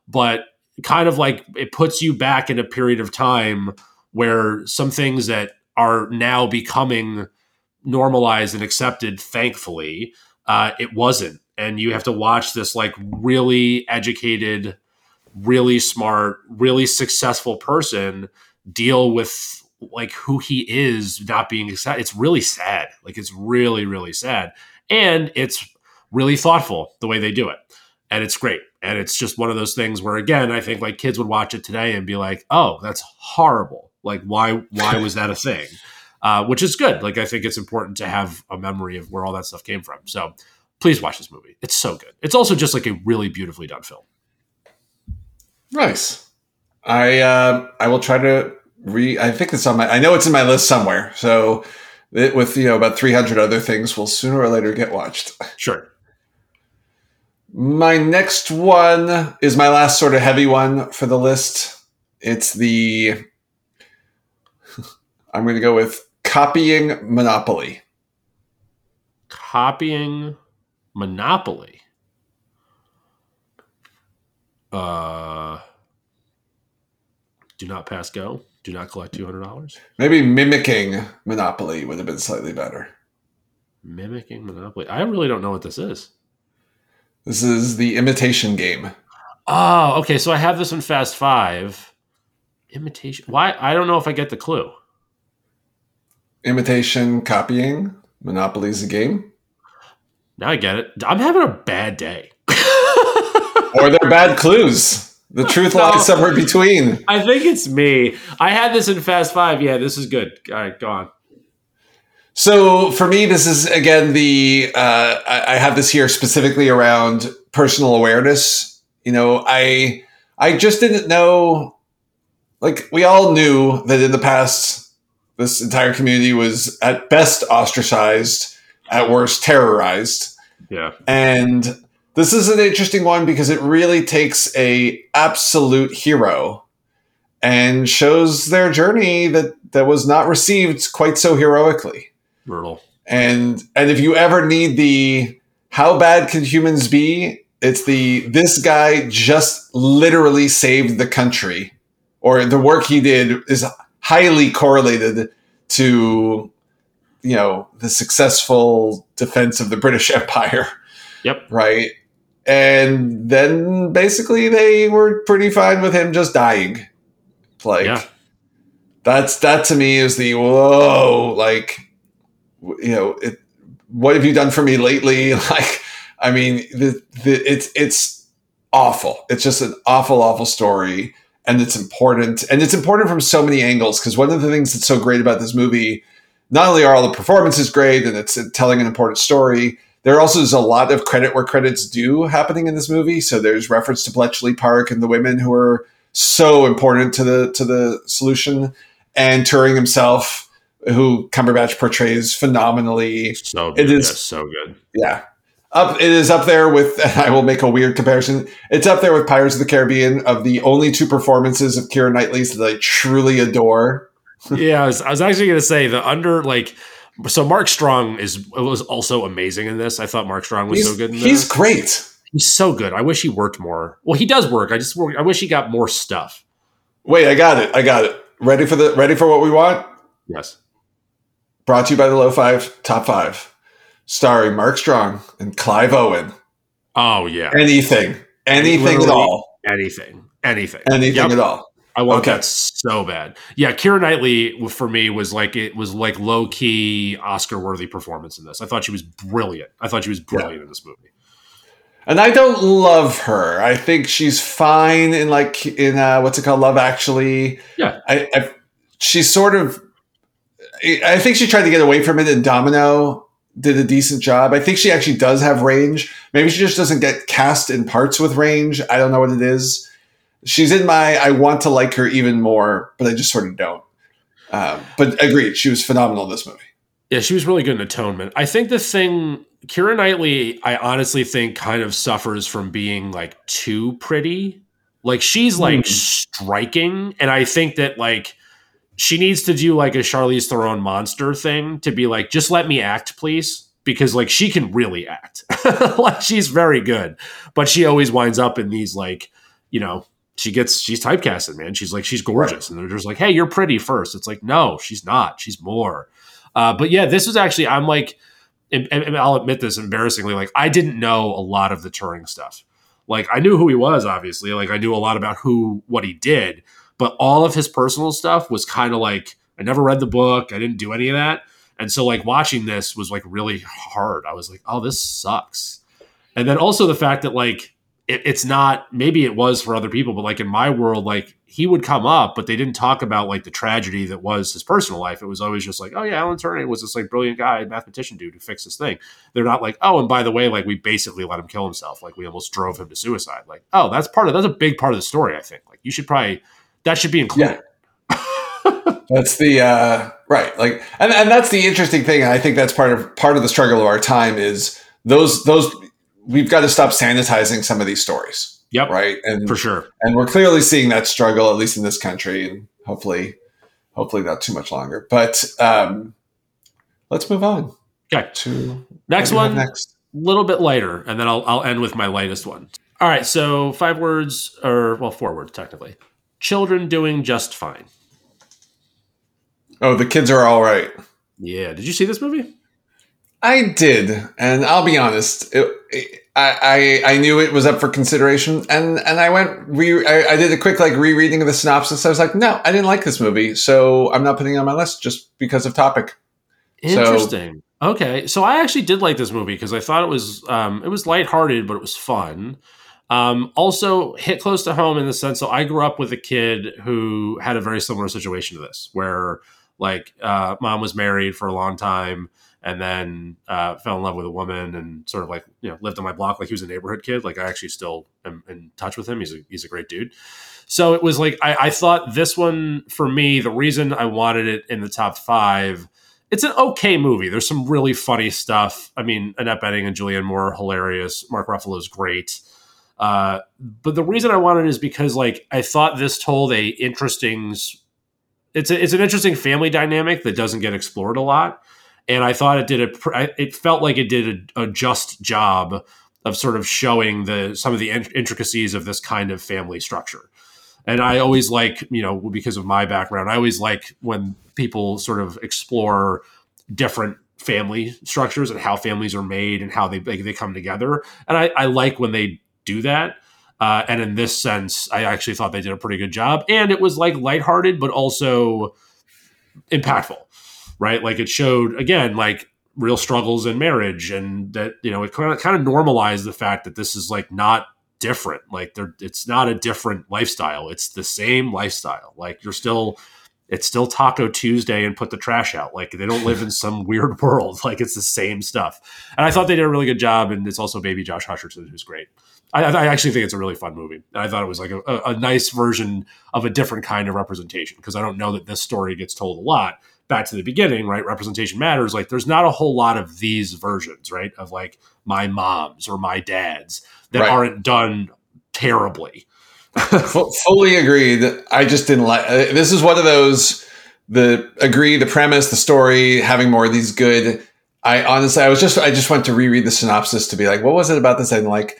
but kind of like it puts you back in a period of time where some things that are now becoming normalized and accepted, thankfully, uh, it wasn't. And you have to watch this like really educated, really smart, really successful person deal with like who he is not being accepted. It's really sad. Like it's really, really sad. And it's really thoughtful the way they do it. and it's great. And it's just one of those things where, again, I think like kids would watch it today and be like, "Oh, that's horrible! Like, why? Why was that a thing?" Uh, which is good. Like, I think it's important to have a memory of where all that stuff came from. So, please watch this movie. It's so good. It's also just like a really beautifully done film. Nice. I uh, I will try to re. I think it's on my. I know it's in my list somewhere. So, it, with you know about three hundred other things, will sooner or later get watched. Sure. My next one is my last sort of heavy one for the list. It's the. I'm going to go with copying Monopoly. Copying Monopoly. Uh, do not pass go. Do not collect two hundred dollars. Maybe mimicking Monopoly would have been slightly better. Mimicking Monopoly. I really don't know what this is. This is the imitation game. Oh, okay. So I have this in Fast Five. Imitation. Why? I don't know if I get the clue. Imitation copying. Monopoly's a game. Now I get it. I'm having a bad day. or they're bad clues. The truth No. lies somewhere between. I think it's me. I had this in Fast Five. Yeah, this is good. All right, go on. So for me, this is again the uh, I, I have this here specifically around personal awareness. You know, I I just didn't know. Like we all knew that in the past, this entire community was at best ostracized, at worst terrorized. Yeah. And this is an interesting one because it really takes a absolute hero and shows their journey that that was not received quite so heroically. Brutal. And and if you ever need the how bad can humans be? It's the this guy just literally saved the country or the work he did is highly correlated to you know the successful defense of the British Empire Yep. right? And then basically they were pretty fine with him just dying. Like Yeah. that's that to me is the whoa, like you know, it, what have you done for me lately? Like, I mean, the, the it's it's awful. It's just an awful, awful story, and it's important, and it's important from so many angles. Because one of the things that's so great about this movie, not only are all the performances great, and it's telling an important story, there also is a lot of credit where credit's due happening in this movie. So there's reference to Bletchley Park and the women who are so important to the to the solution, and Turing himself, who Cumberbatch portrays phenomenally. So It good. is- Yeah, so good. Yeah. Up it is up there with I will make a weird comparison. It's up there with Pirates of the Caribbean of the only two performances of Keira Knightley's that I truly adore. yeah, I was, I was actually going to say the under like. So Mark Strong is was also amazing in this. I thought Mark Strong was He's, so good in this. he's this. great. He's so good. I wish he worked more. Well, he does work. I just I wish he got more stuff. Wait, I got it. I got it. Ready for the ready for what we want? Yes. Brought to you by the Low Five Top Five. Starring Mark Strong and Clive Owen. Oh yeah. Anything. Anything at all. Anything. Anything. Anything Yep. at all. I want Okay. that so bad. Yeah, Keira Knightley for me was like it was like low key Oscar worthy performance in this. I thought she was brilliant. I thought she was brilliant in this movie. And I don't love her. I think she's fine in like in uh, what's it called, Love Actually. Yeah. I, I she's sort of. I think she tried to get away from it, in Domino did a decent job. I think she actually does have range. Maybe she just doesn't get cast in parts with range. I don't know what it is. She's in my. I want to like her even more, but I just sort of don't. Um, but agreed, she was phenomenal in this movie. Yeah, she was really good in Atonement. I think the thing Keira Knightley, I honestly think kind of suffers from being like too pretty. Like she's like Hmm. striking, and I think that like she needs to do like a Charlize Theron monster thing to be like, just let me act, please. Because like she can really act. like she's very good. But she always winds up in these like, you know, she gets she's typecasted, man. She's like, she's gorgeous. And they're just like, hey, you're pretty first. It's like, no, she's not. She's more. Uh, but yeah, this was actually, I'm like, and, and I'll admit this embarrassingly, like I didn't know a lot of the Turing stuff. Like I knew who he was, obviously. Like I knew a lot about who, what he did, but all of his personal stuff was kind of like I never read the book. I didn't do any of that, and so like watching this was like really hard. I was like, oh, this sucks. And then also the fact that like it, it's not maybe it was for other people but like in my world like he would come up but they didn't talk about like the tragedy that was his personal life it was always just like oh yeah alan turing was this like brilliant guy mathematician dude who fixed this thing they're not like oh and by the way like we basically let him kill himself like we almost drove him to suicide like oh that's part of that's a big part of the story i think like you should probably that should be included yeah. that's the uh right like and, and that's the interesting thing and i think that's part of part of the struggle of our time is those those we've got to stop sanitizing some of these stories. Yep. Right. And for sure. And we're clearly seeing that struggle, at least in this country, and hopefully, hopefully not too much longer. But um, let's move on. Okay. To next one. Next. A little bit lighter, and then I'll I'll end with my lightest one. All right. So five words, or well, four words technically. Children doing just fine. Oh, the kids are all right. Yeah. Did you see this movie? I did, and I'll be honest. It, it, I, I, I knew it was up for consideration, and and I went re I, I, did a quick like rereading of the synopsis. I was like, no, I didn't like this movie, so I'm not putting it on my list just because of topic. Interesting. So, okay, so I actually did like this movie because I thought it was um, it was lighthearted, but it was fun. Um, also hit close to home in the sense so I grew up with a kid who had a very similar situation to this, where like uh, mom was married for a long time and then uh, fell in love with a woman and sort of like you know lived on my block like he was a neighborhood kid. Like I actually still am in touch with him. He's a he's a great dude. So it was like I, I thought this one for me. The reason I wanted it in the top five. It's an okay movie. There's some really funny stuff. I mean, Annette Bening and Julianne Moore hilarious. Mark Ruffalo is great. Uh, but the reason I wanted is because like I thought this told a interesting. It's a, it's an interesting family dynamic that doesn't get explored a lot and I thought it did a. It felt like it did a, a just job of sort of showing the some of the intricacies of this kind of family structure. And I always like, you know, because of my background, I always like when people sort of explore different family structures and how families are made and how they they come together. And I, I like when they do that. Uh, and in this sense, I actually thought they did a pretty good job. And it was like lighthearted, but also impactful right? Like it showed again, like real struggles in marriage, and that you know it kind of kind of normalized the fact that this is like not different. Like there, it's not a different lifestyle. It's the same lifestyle. Like you're still. It's still Taco Tuesday and put the trash out. Like they don't live in some weird world. Like it's the same stuff. And I thought they did a really good job. And it's also baby Josh Hutcherson who's great. I, I, actually think it's a really fun movie. I thought it was like a, a, nice version of a different kind of representation because I don't know that this story gets told a lot back to the beginning, right? Representation matters. Like, there's not a whole lot of these versions, right? Of like my mom's or my dad's that right. aren't done terribly. fully agreed. I just didn't like. Uh, this is one of those the agree the premise, the story, having more of these good. I honestly, I was just, I just went to reread the synopsis to be like, what was it about this? And like,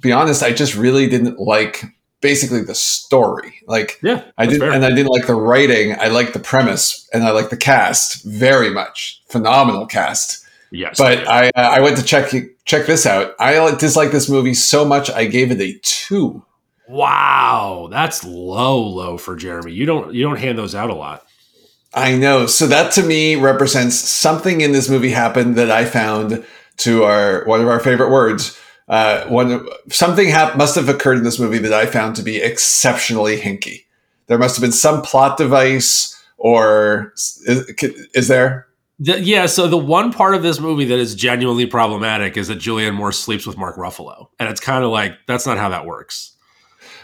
be honest, I just really didn't like basically the story. Like, yeah, I didn't, fair. and I didn't like the writing. I liked the premise, and I liked the cast very much. Phenomenal cast. Yes, but I uh, I went to check check this out. I dislike this movie so much. I gave it a two. Wow, that's low, low for Jeremy. You don't you don't hand those out a lot. I know. So that to me represents something in this movie happened that I found to our one of our favorite words uh, one something hap- must have occurred in this movie that I found to be exceptionally hinky. There must have been some plot device, or is, is there? The, yeah, so the one part of this movie that is genuinely problematic is that Julianne Moore sleeps with Mark Ruffalo, and it's kind of like that's not how that works.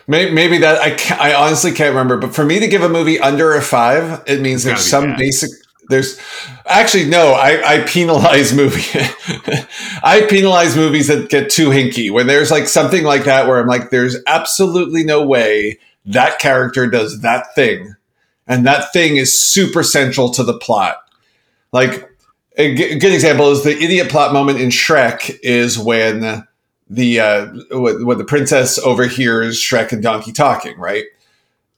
Maybe, maybe that I, I honestly can't remember, but for me to give a movie under a five, it means there's some bad. basic there's actually no i, I penalize movie i penalize movies that get too hinky. When there's like something like that where i'm like there's absolutely no way that character does that thing. And that thing is super central to the plot. Like a good example is the idiot plot moment in shrek is when the uh, when the princess overhears shrek and donkey talking right?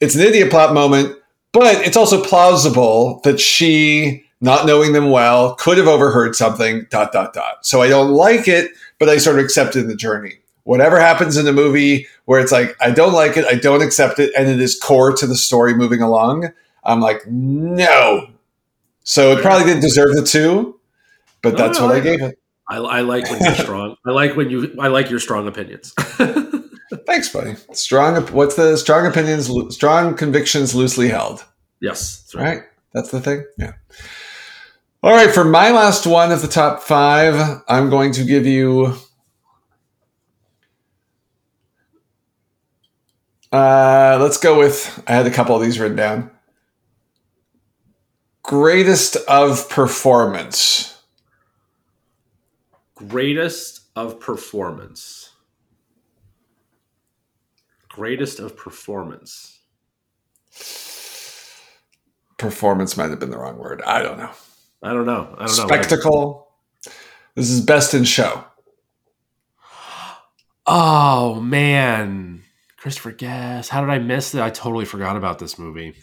It's an idiot plot moment but it's also plausible that she, not knowing them well, could have overheard something, dot, dot, dot. So I don't like it, but I sort of accept it in the journey. Whatever happens in the movie where it's like, I don't like it, I don't accept it, and it is core to the story moving along, I'm like, no. So it probably didn't deserve the two, but that's what I gave it. I, I like when you're strong. I like when you. I like your strong opinions. Thanks, buddy. Strong. What's the strong opinions? Strong convictions, loosely held. Yes, that's right. right. That's the thing. Yeah. All right. For my last one of the top five, I'm going to give you. Uh, let's go with. I had a couple of these written down. Greatest of performance. Greatest of performance. Greatest of performance. Performance might have been the wrong word. I don't know. I don't know. I don't know. Spectacle. This is best in show. Oh man, Christopher Guest. How did I miss that? I totally forgot about this movie.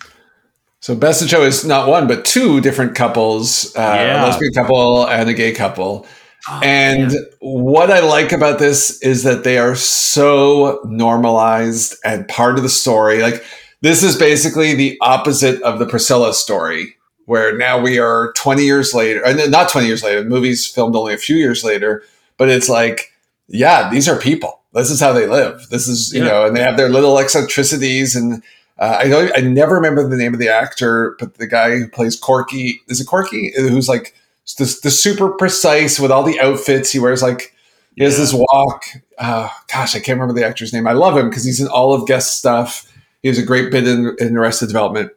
So Best in Show is not one but two different couples, uh, yeah. a lesbian couple and a gay couple. Oh, and man. what I like about this is that they are so normalized and part of the story. Like this is basically the opposite of the Priscilla story, where now we are 20 years later, and not 20 years later, the movie's filmed only a few years later, but it's like, yeah, these are people. This is how they live. This is, you yeah. know, and they have their little eccentricities and uh, I know I never remember the name of the actor, but the guy who plays Corky is it Corky? Who's like the, the super precise with all the outfits. He wears like he has this walk. Uh, gosh, I can't remember the actor's name. I love him because he's in all of guest stuff. He has a great bit in, in Arrested Development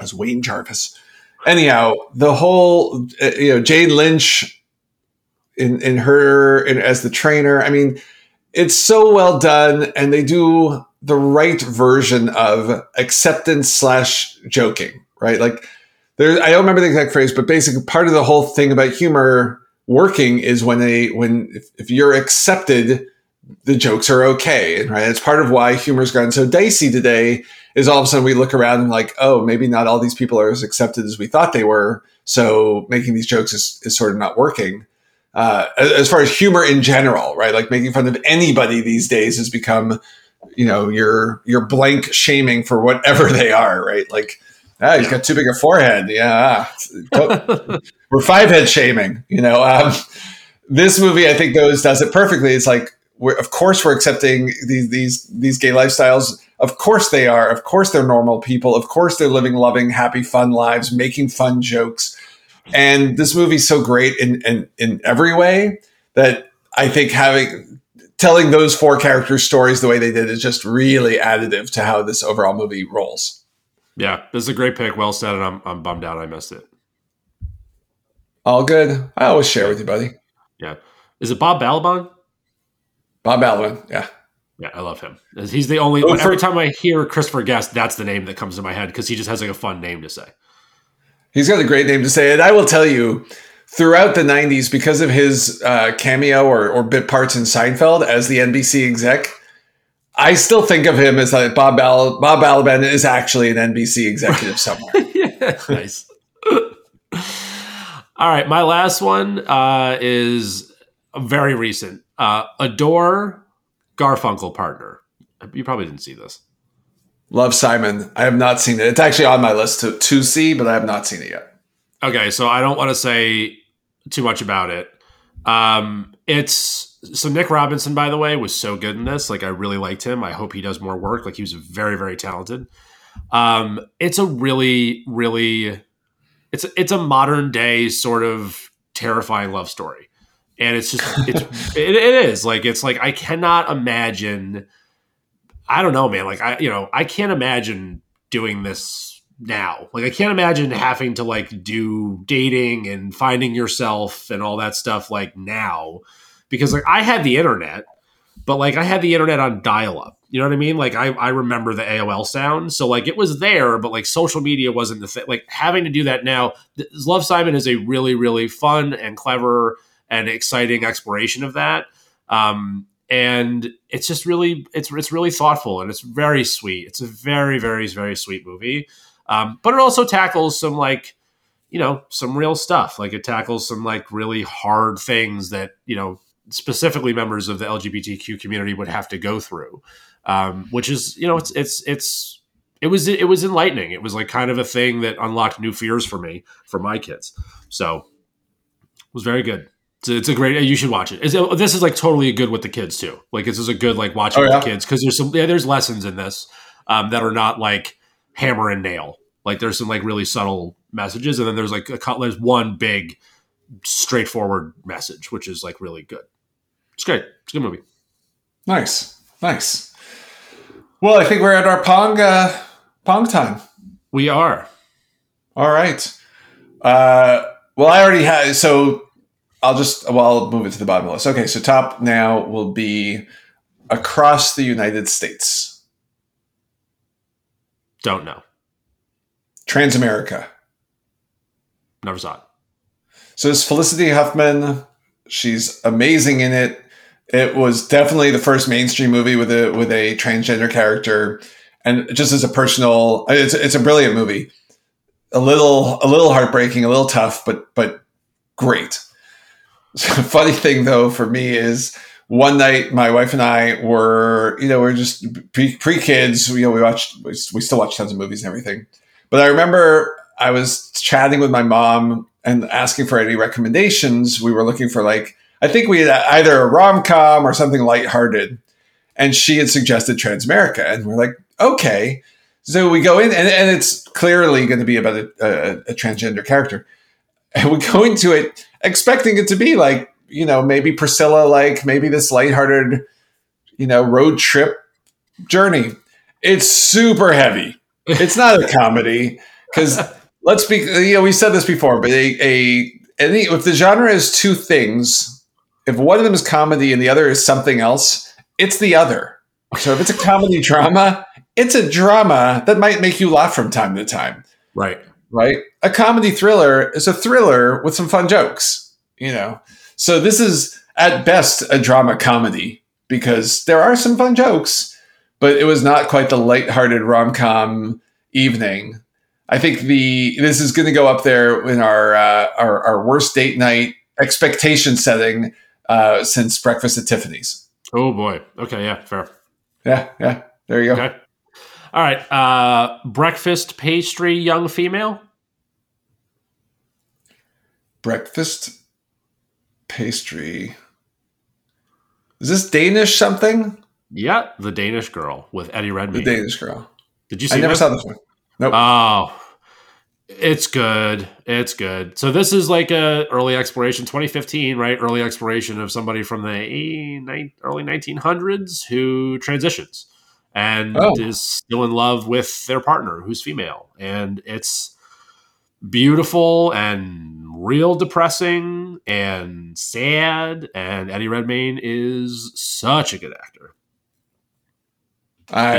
as Wayne Jarvis. Anyhow, the whole uh, you know Jane Lynch in in her in, as the trainer. I mean, it's so well done, and they do the right version of acceptance slash joking, right? Like there, I don't remember the exact phrase, but basically part of the whole thing about humor working is when they, when, if, if you're accepted, the jokes are okay, right? It's part of why humor's gotten so dicey today is all of a sudden we look around and like, oh, maybe not all these people are as accepted as we thought they were. So making these jokes is, is sort of not working. Uh, as far as humor in general, right? Like making fun of anybody these days has become you know you're you're blank shaming for whatever they are right like ah he's got too big a forehead. Yeah we're five head shaming you know um, this movie i think goes does it perfectly. It's like we're, of course we're accepting these these these gay lifestyles. Of course they are. Of course they're normal people. Of course they're living loving happy fun lives making fun jokes. And this movie's so great in in, in every way that i think having telling those four characters' stories the way they did is just really additive to how this overall movie rolls. Yeah, this is a great pick. Well said, and I'm, I'm bummed out I missed it. All good. I always share with you, buddy. Yeah. Is it Bob Balaban? Bob Balaban, yeah. Yeah, I love him. He's the only. Oh, for, every time I hear Christopher Guest, that's the name that comes to my head because he just has like a fun name to say. He's got a great name to say, and I will tell you, throughout the 90s because of his uh, cameo or, or bit parts in Seinfeld as the NBC exec. I still think of him as like Bob Bal- Bob Balaban is actually an NBC executive somewhere. yeah, nice. All right, my last one uh, is very recent. Uh, Adore Garfunkel partner. You probably didn't see this. Love Simon. I have not seen it. It's actually on my list to, to see, but I have not seen it yet. Okay, so I don't want to say too much about it. Um, it's so Nick Robinson, by the way, was so good in this. Like, I really liked him. I hope he does more work. Like, he was very, very talented. Um, it's a really, really, it's it's a modern day sort of terrifying love story, and it's just it's it, it is like it's like I cannot imagine. I don't know, man. Like I, you know, I can't imagine doing this now. Like I can't imagine having to like do dating and finding yourself and all that stuff like now because like I had the internet, but like I had the internet on dial up. You know what I mean? Like I, I remember the AOL sound. So like it was there, but like social media wasn't the thing. Like having to do that now, Love Simon is a really, really fun and clever and exciting exploration of that. Um, and it's just really it's it's really thoughtful and it's very sweet. It's a very very very sweet movie. Um, but it also tackles some like, you know, some real stuff. Like it tackles some like really hard things that, you know, specifically members of the LGBTQ community would have to go through. Um, which is, you know, it's, it's, it's, it was, it was enlightening. It was like kind of a thing that unlocked new fears for me, for my kids. So it was very good. It's, it's a great. You should watch it. It's, uh, this is like totally good with the kids too. Like this is a good like watching Oh, with yeah? the kids because there's some yeah there's lessons in this um, that are not like hammer and nail. Like there's some like really subtle messages, and then there's like a there's one big straightforward message, which is like really good. It's great. It's a good movie. Nice, nice. Well, I think we're at our pong uh, pong time. We are. All right. Uh, well, I already had. So I'll just. Well, I'll move it to the bottom of the list. Okay. So top now will be across the United States. Don't know. Transamerica. Never saw it. So it's Felicity Huffman. She's amazing in it. It was definitely the first mainstream movie with a with a transgender character, and just as a personal, it's it's a brilliant movie. A little a little heartbreaking, a little tough, but but great. funny thing though for me is one night my wife and I were you know we're just pre pre kids. You know we watched we still watch tons of movies and everything, but I remember I was chatting with my mom and asking for any recommendations. We were looking for like I think we had either a rom com or something lighthearted, and she had suggested Transamerica, and we're like, okay. So we go in, and, and it's clearly going to be about a, a, a transgender character, and we go into it expecting it to be like you know maybe Priscilla, like maybe this lighthearted, you know, road trip journey. It's super heavy. It's not a comedy because let's be you know we said this before, but a, a any if the genre is two things, if one of them is comedy and the other is something else, it's the other. So if it's a comedy drama, it's a drama that might make you laugh from time to time, Right. right? A comedy thriller is a thriller with some fun jokes, you know. So this is at best a drama comedy because there are some fun jokes, but it was not quite the lighthearted rom-com evening I think the this is going to go up there in our uh, our, our worst date night expectation setting uh, since Breakfast at Tiffany's. Oh boy. Okay. Yeah. Fair. Yeah, yeah. There you go. Okay. All right. Uh, breakfast pastry, young female. Breakfast pastry. Is this Danish something? Yeah, the Danish girl with Eddie Redmayne. The Danish girl. Did you see? I never this? saw this one. Nope. Oh, it's good. It's good. So this is like a early exploration, 2015, right? Early exploration of somebody from the early 1900s who transitions and Oh. is still in love with their partner who's female, and it's beautiful and real depressing and sad. And Eddie Redmayne is such a good actor. I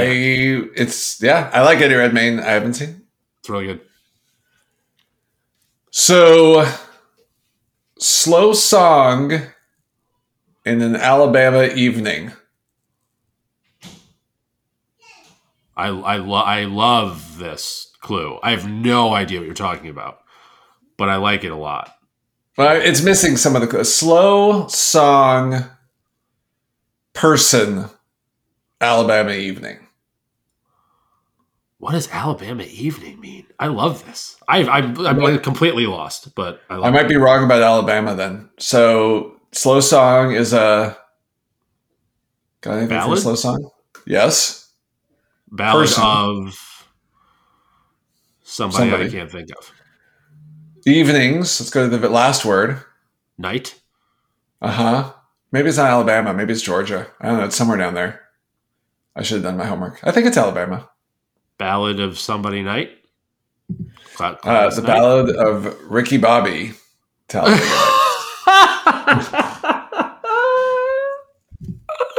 it's yeah. I like Eddie Redmayne. I haven't seen. It's really good. So, slow song in an Alabama evening. I I, lo- I love this clue. I have no idea what you're talking about, but I like it a lot. Well, it's missing some of the slow song person Alabama evening. What does Alabama evening mean? I love this. I, I'm I'm like completely lost, but I I might be wrong about Alabama then. So, slow song is a got anything Ballad? slow song? Yes. it. ballad person. of somebody, Somebody. I can't think of. Evenings. Let's go to the last word. Night. Uh huh. Maybe it's not Alabama. Maybe it's Georgia. I don't know. It's somewhere down there. I should have done my homework. I think it's Alabama. Ballad of somebody night. Cla- Uh, the Knight. Ballad of Ricky Bobby. Talladega.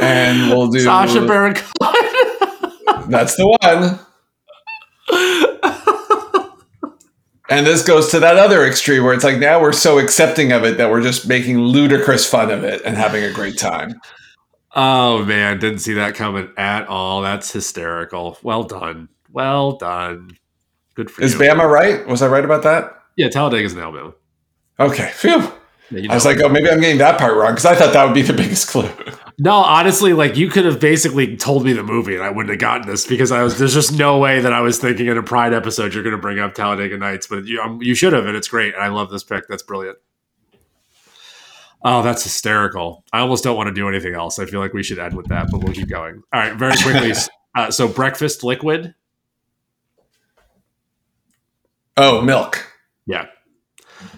and we'll do. Sacha Baron Cohen. That's the one. And this goes to that other extreme where it's like now we're so accepting of it that we're just making ludicrous fun of it and having a great time. oh man, didn't see that coming at all. That's hysterical. Well done. Well done. Good for Is you. Is Bama right? Was I right about that? yeah, Talladega's in Alabama. Okay. Phew. Yeah, you I was like, oh, maybe I'm getting that part wrong because I thought that would be the biggest clue. No, honestly, like you could have basically told me the movie and I wouldn't have gotten this because I was there's just no way that I was thinking in a Pride episode you're going to bring up Talladega Nights, but you um, you should have and it's great and I love this pick. That's brilliant. Oh, that's hysterical. I almost don't want to do anything else. I feel like we should end with that, but we'll keep going. All right, very quickly. uh, so, breakfast liquid. Oh, milk. Yeah.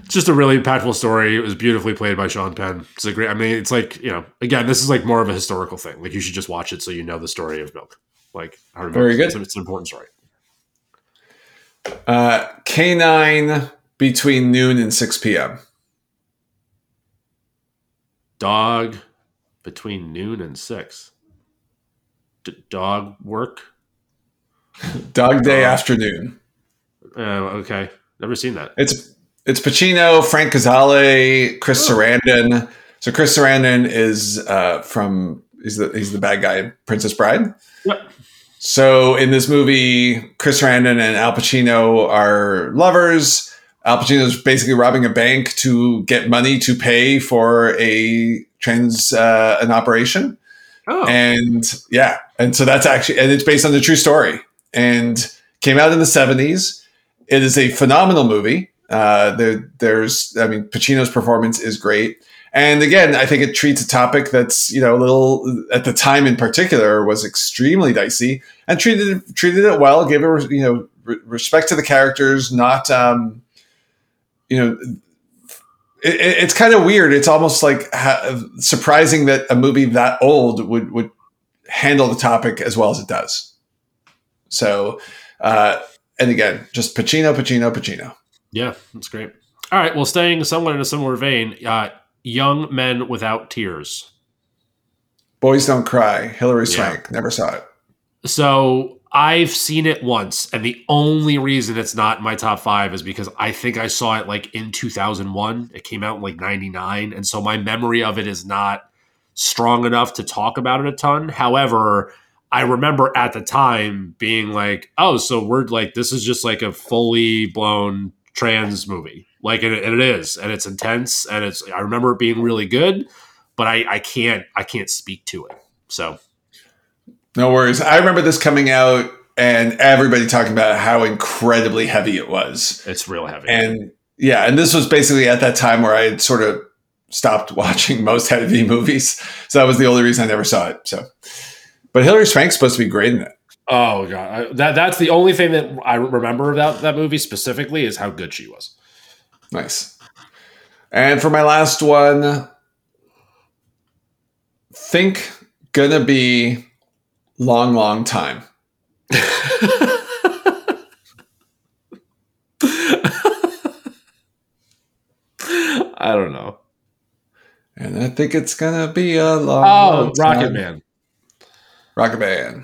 It's just a really impactful story. It was beautifully played by Sean Penn. It's a great, I mean, it's like, you know, again, this is like more of a historical thing. Like, you should just watch it so you know the story of milk. Like, Very good. It's, it's an important story. Uh, K9 between noon and 6 p.m. Dog between noon and six. D- dog work? Dog Day Uh, afternoon. Uh, okay. Never seen that. It's it's Pacino, Frank Cazale, Chris Oh. Sarandon. So Chris Sarandon is uh, from he's the he's the bad guy, Princess Bride. Yep. So in this movie, Chris Sarandon and Al Pacino are lovers. Al Pacino is basically robbing a bank to get money to pay for a trans uh, an operation. Oh. And yeah, and so that's actually and it's based on the true story and came out in the 70s. It is a phenomenal movie. Uh, there, there's, I mean, Pacino's performance is great. And again, I think it treats a topic that's, you know, a little at the time in particular was extremely dicey and treated treated it well, gave it, you know, re- respect to the characters, not, um, you know, it- it's kind of weird. It's almost like ha- surprising that a movie that old would would handle the topic as well as it does. So, uh, and again, just Pacino, Pacino, Pacino. Yeah, that's great. All right. Well, staying somewhat in a similar vein, uh, Young Men Without Tears. Boys Don't Cry. Hilary Yeah. Swank. Never saw it. So I've seen it once, and the only reason it's not in my top five is because I think I saw it like in 2001. It came out in like 99. And so my memory of it is not strong enough to talk about it a ton. However, I remember at the time being like, oh, so we're like, this is just like a fully blown trans movie. Like, and it, and it is, and it's intense, and it's, I remember it being really good, but I, I can't, I can't speak to it. So, No worries. I remember this coming out and everybody talking about how incredibly heavy it was. it's real heavy. And yeah, and this was basically at that time where I had sort of stopped watching most heavy movies. So that was the only reason I never saw it. So, but Hilary Swank's supposed to be great in it. Oh god, I, that that's the only thing that I remember about that movie specifically is how good she was. Nice. And for my last one, think gonna be long, long time. I don't know. And I think it's gonna be a long, Oh, long Rocket. Man. Rocket Man.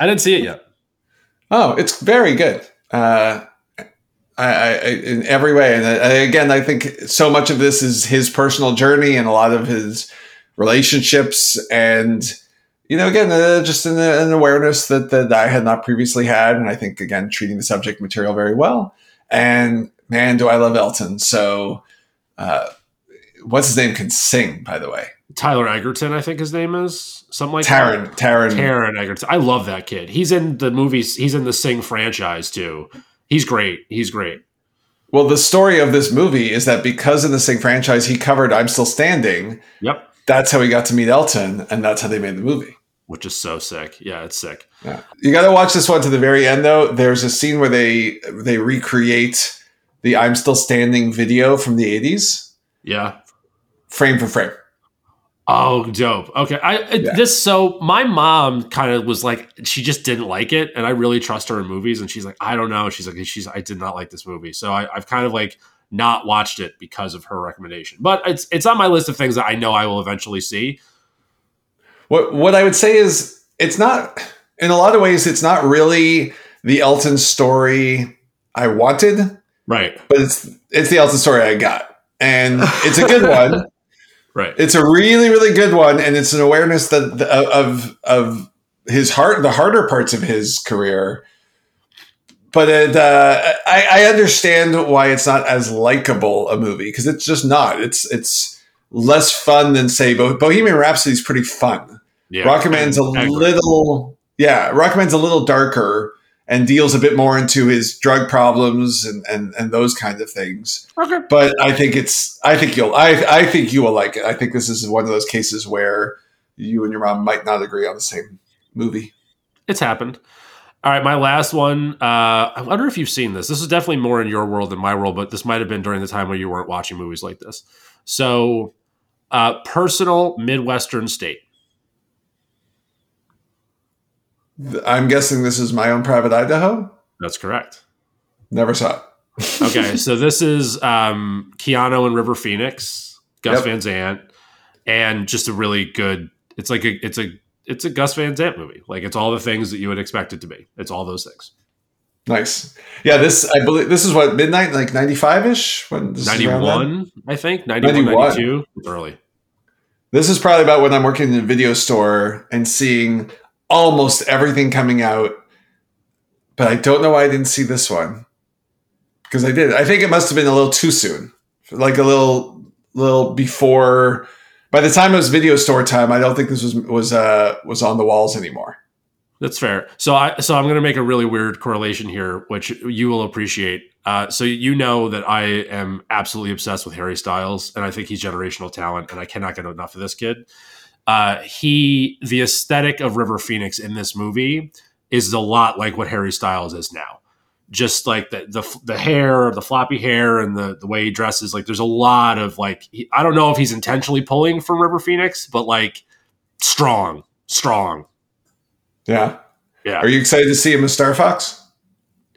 I didn't see it yet. Oh, it's very good. Uh, I, I, in every way, and I, again, I think so much of this is his personal journey and a lot of his relationships, and you know, again, uh, just an, an awareness that that I had not previously had, and I think again, treating the subject material very well. And man, do I love Elton! So, uh, what's his name? Can sing, by the way. Tyler Egerton, I think his name is something like Taron, Taron, that. Taron Egerton. I love that kid. He's in the movies. He's in the Sing franchise too. He's great. He's great. Well, the story of this movie is that because in the Sing franchise, he covered "I'm Still Standing." Yep. That's how he got to meet Elton, and that's how they made the movie. Which is so sick. Yeah, it's sick. Yeah. You got to watch this one to the very end, though. There's a scene where they they recreate the "I'm Still Standing" video from the '80s, Yeah. frame for frame. Oh, dope. Okay. I it- Yeah. this so my mom kind of was like she just didn't like it, and I really trust her in movies. And she's like, I don't know. She's like, she's I did not like this movie, so I, I've kind of like not watched it because of her recommendation. But it's it's on my list of things that I know I will eventually see. What what I would say is it's not in a lot of ways it's not really the Elton story I wanted, Right. but it's it's the Elton story I got, and it's a good one. Right. It's a really, really good one, and it's an awareness that of of his heart, the harder parts of his career. But it, uh, I, I understand why it's not as likable a movie because it's just not. It's it's less fun than say Bo- Bohemian Rhapsody is pretty fun. yeah. Rocketman's a little, yeah, Rocketman's a little darker, and deals a bit more into his drug problems and, and, and those kinds of things. Okay. But I think it's I think you'll I I think you will like it. I think this is one of those cases where you and your mom might not agree on the same movie. It's happened. All right, my last one. Uh, I wonder if you've seen this. This is definitely more in your world than my world, but this might have been during the time where you weren't watching movies like this. So, uh, personal Midwestern state. I'm guessing this is my own private Idaho. That's correct. Never saw it. okay, so this is um, Keanu and River Phoenix, Gus Yep. Van Zant, and just a really good. It's like a it's a it's a Gus Van Zant movie. Like it's all the things that you would expect it to be. It's all those things. Nice. Yeah, this I believe this is what midnight like 95 ish when this is Ninety around then? one, I think. 91, 91. 92. Early. This is probably about when I'm working in a video store and seeing almost everything coming out. But I don't know why I didn't see this one. Because I did. I think it must have been a little too soon. Like a little little before by the time it was video store time, I don't think this was was uh was on the walls anymore. That's fair. So I so I'm going to make a really weird correlation here, which you will appreciate. Uh, so you know that I am absolutely obsessed with Harry Styles, and I think he's generational talent, and I cannot get enough of this kid. Uh, he the aesthetic of River Phoenix in this movie is a lot like what Harry Styles is now. Just like the the, the hair, the floppy hair, and the the way he dresses. Like there's a lot of like he, I don't know if he's intentionally pulling from River Phoenix, but like strong, strong. Yeah. Yeah. Are you excited to see him as Star Fox?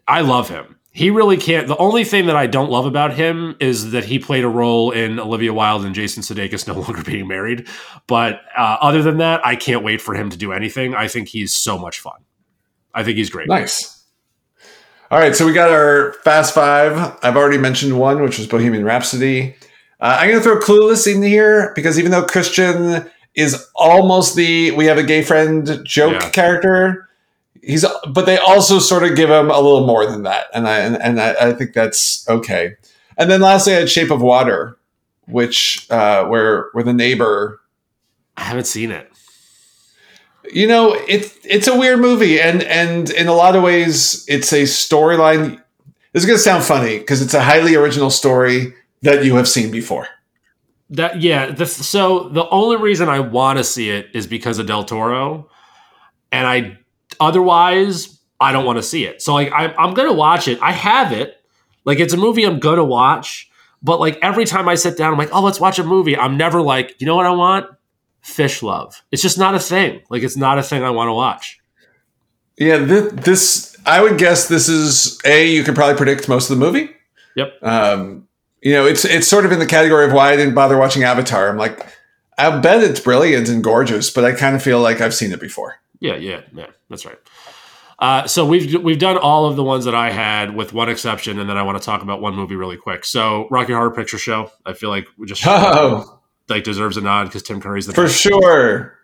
I love him. He really can't. The only thing that I don't love about him is that he played a role in Olivia Wilde and Jason Sudeikis no longer being married. But uh, other than that, I can't wait for him to do anything. I think he's so much fun. I think he's great. Nice. All right, so we got our Fast Five. I've already mentioned one, which was Bohemian Rhapsody. Uh, I'm going to throw Clueless in here because even though Christian is almost the we have a gay friend joke Yeah. character, he's but they also sort of give him a little more than that, and I and, and I, I think that's okay. And then lastly, I had Shape of Water, which uh, where where the neighbor I haven't seen it. you know it's it's a weird movie and and in a lot of ways it's a storyline this is going to sound funny because it's a highly original story that you have seen before That yeah. The, so the only reason I want to see it is because of Del Toro, and I otherwise I don't want to see it. So like I, I'm gonna watch it. I have it. Like it's a movie I'm gonna watch. But like every time I sit down, I'm like, oh, let's watch a movie. I'm never like, you know what I want? Fish love. It's just not a thing. Like it's not a thing I want to watch. yeah this, this i would guess this is a you could probably predict most of the movie Yep. um you know it's it's sort of in the category of why i didn't bother watching avatar i'm like i bet it's brilliant and gorgeous but i kind of feel like i've seen it before Yeah, yeah, yeah. That's right. Uh, so we've we've done all of the ones that I had, with one exception, and then I want to talk about one movie really quick. So Rocky Horror Picture Show. I feel like we just oh like deserves a nod because Tim Curry's the for best. sure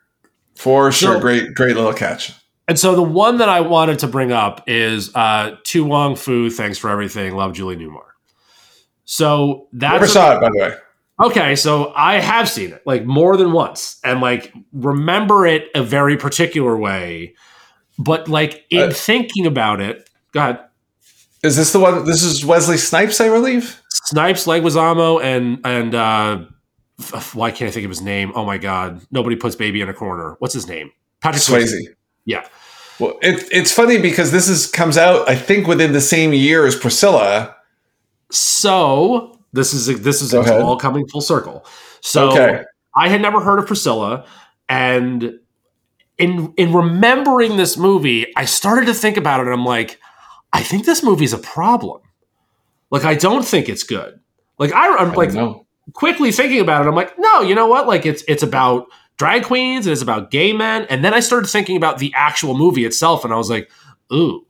for sure So- great great little catch And so the one that I wanted to bring up is uh, To Wong Foo. Thanks for everything. Love Julie Newmar. So that's never saw it by the way Okay, so I have seen it like more than once and like remember it a very particular way. But like in Uh, thinking about it, go ahead. Is this the one? This is Wesley Snipes, I believe. Snipes, Leguizamo, and and uh why can't I think of his name? Oh my god. Nobody puts baby in a corner. What's his name? Patrick Swayze. Yeah. Well, it, it's funny because this is comes out, I think, within the same year as Priscilla. So this is this is ahead. all coming full circle. So Okay. I had never heard of Priscilla, and in in remembering this movie, I started to think about it. and I'm like, I think this movie's a problem. Like, I don't think it's good. Like, I, I'm I like quickly thinking about it. I'm like, no, you know what? Like, it's it's about drag queens and it's about gay men. And then I started thinking about the actual movie itself, and I was like, ooh.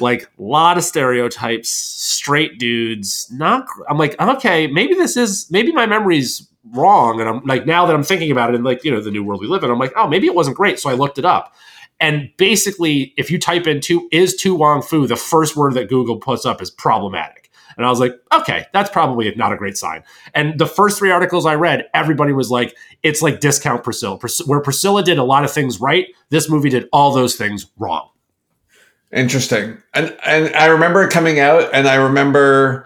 Like a lot of stereotypes, straight dudes. Not. I'm like, okay, maybe this is maybe my memory's wrong, and I'm like now that I'm thinking about it, and like you know the new world we live in, I'm like, oh, maybe it wasn't great. So I looked it up, and basically, if you type in "two is To Wong Foo," the first word that Google puts up is problematic, and I was like, okay, that's probably not a great sign. And the first three articles I read, everybody was like, it's like discount Priscilla, Pris- where Priscilla did a lot of things right. This movie did all those things wrong. Interesting. And and I remember it coming out, and I remember,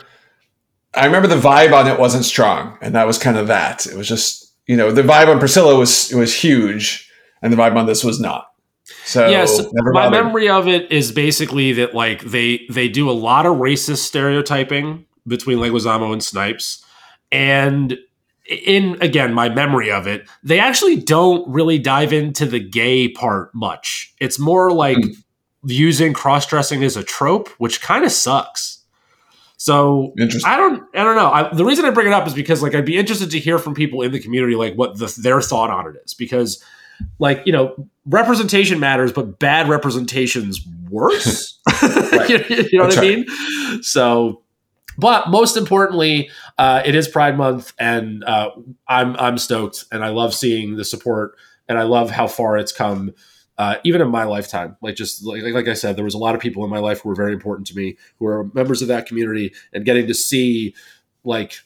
I remember the vibe on it wasn't strong, and that was kind of that. It was just you know the vibe on Priscilla was was huge, and the vibe on this was not. So yes, never my memory of it is basically that like they they do a lot of racist stereotyping between Leguizamo and Snipes, and in again my memory of it, they actually don't really dive into the gay part much. It's more like Hmm. Using cross dressing as a trope, which kind of sucks. So I don't I don't know. I, the reason I bring it up is because like I'd be interested to hear from people in the community like what the, their thought on it is because like you know representation matters but bad representation's worse. you, you know That's what I right. mean? So but most importantly, uh, it is Pride Month, and uh, I'm I'm stoked, and I love seeing the support, and I love how far it's come, uh, even in my lifetime. Like just like, like I said, there was a lot of people in my life who were very important to me, who are members of that community, and getting to see, like,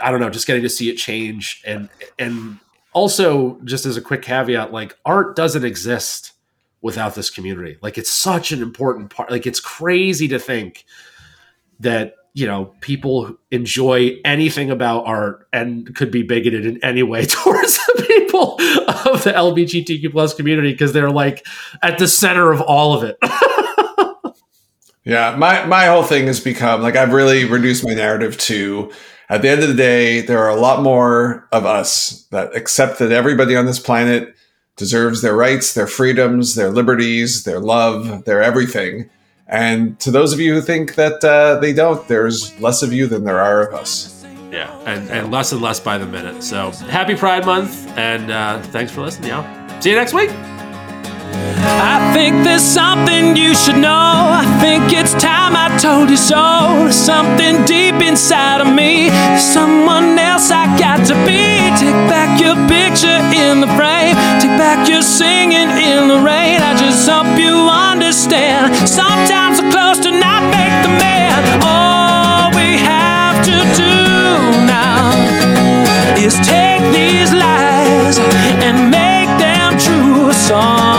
I don't know, just getting to see it change, and and also just as a quick caveat, like art doesn't exist without this community. Like it's such an important part. Like it's crazy to think that you know people enjoy anything about art and could be bigoted in any way towards the people of the LGBTQ plus community because they're like at the center of all of it. Yeah, my my whole thing has become like I've really reduced my narrative to at the end of the day, there are a lot more of us that accept that everybody on this planet deserves their rights, their freedoms, their liberties, their love, their everything. And to those of you who think that uh, they don't, there's less of you than there are of us. Yeah, and, and less and less by the minute. So happy Pride Month, and uh, thanks for listening, y'all. See you next week. I think there's something you should know. I think it's time I told you so. Something deep inside of me, someone else I got to be. Take back your picture in the frame, take back your singing in the rain. I just hope you understand. Sometimes is take these lies and make them true songs.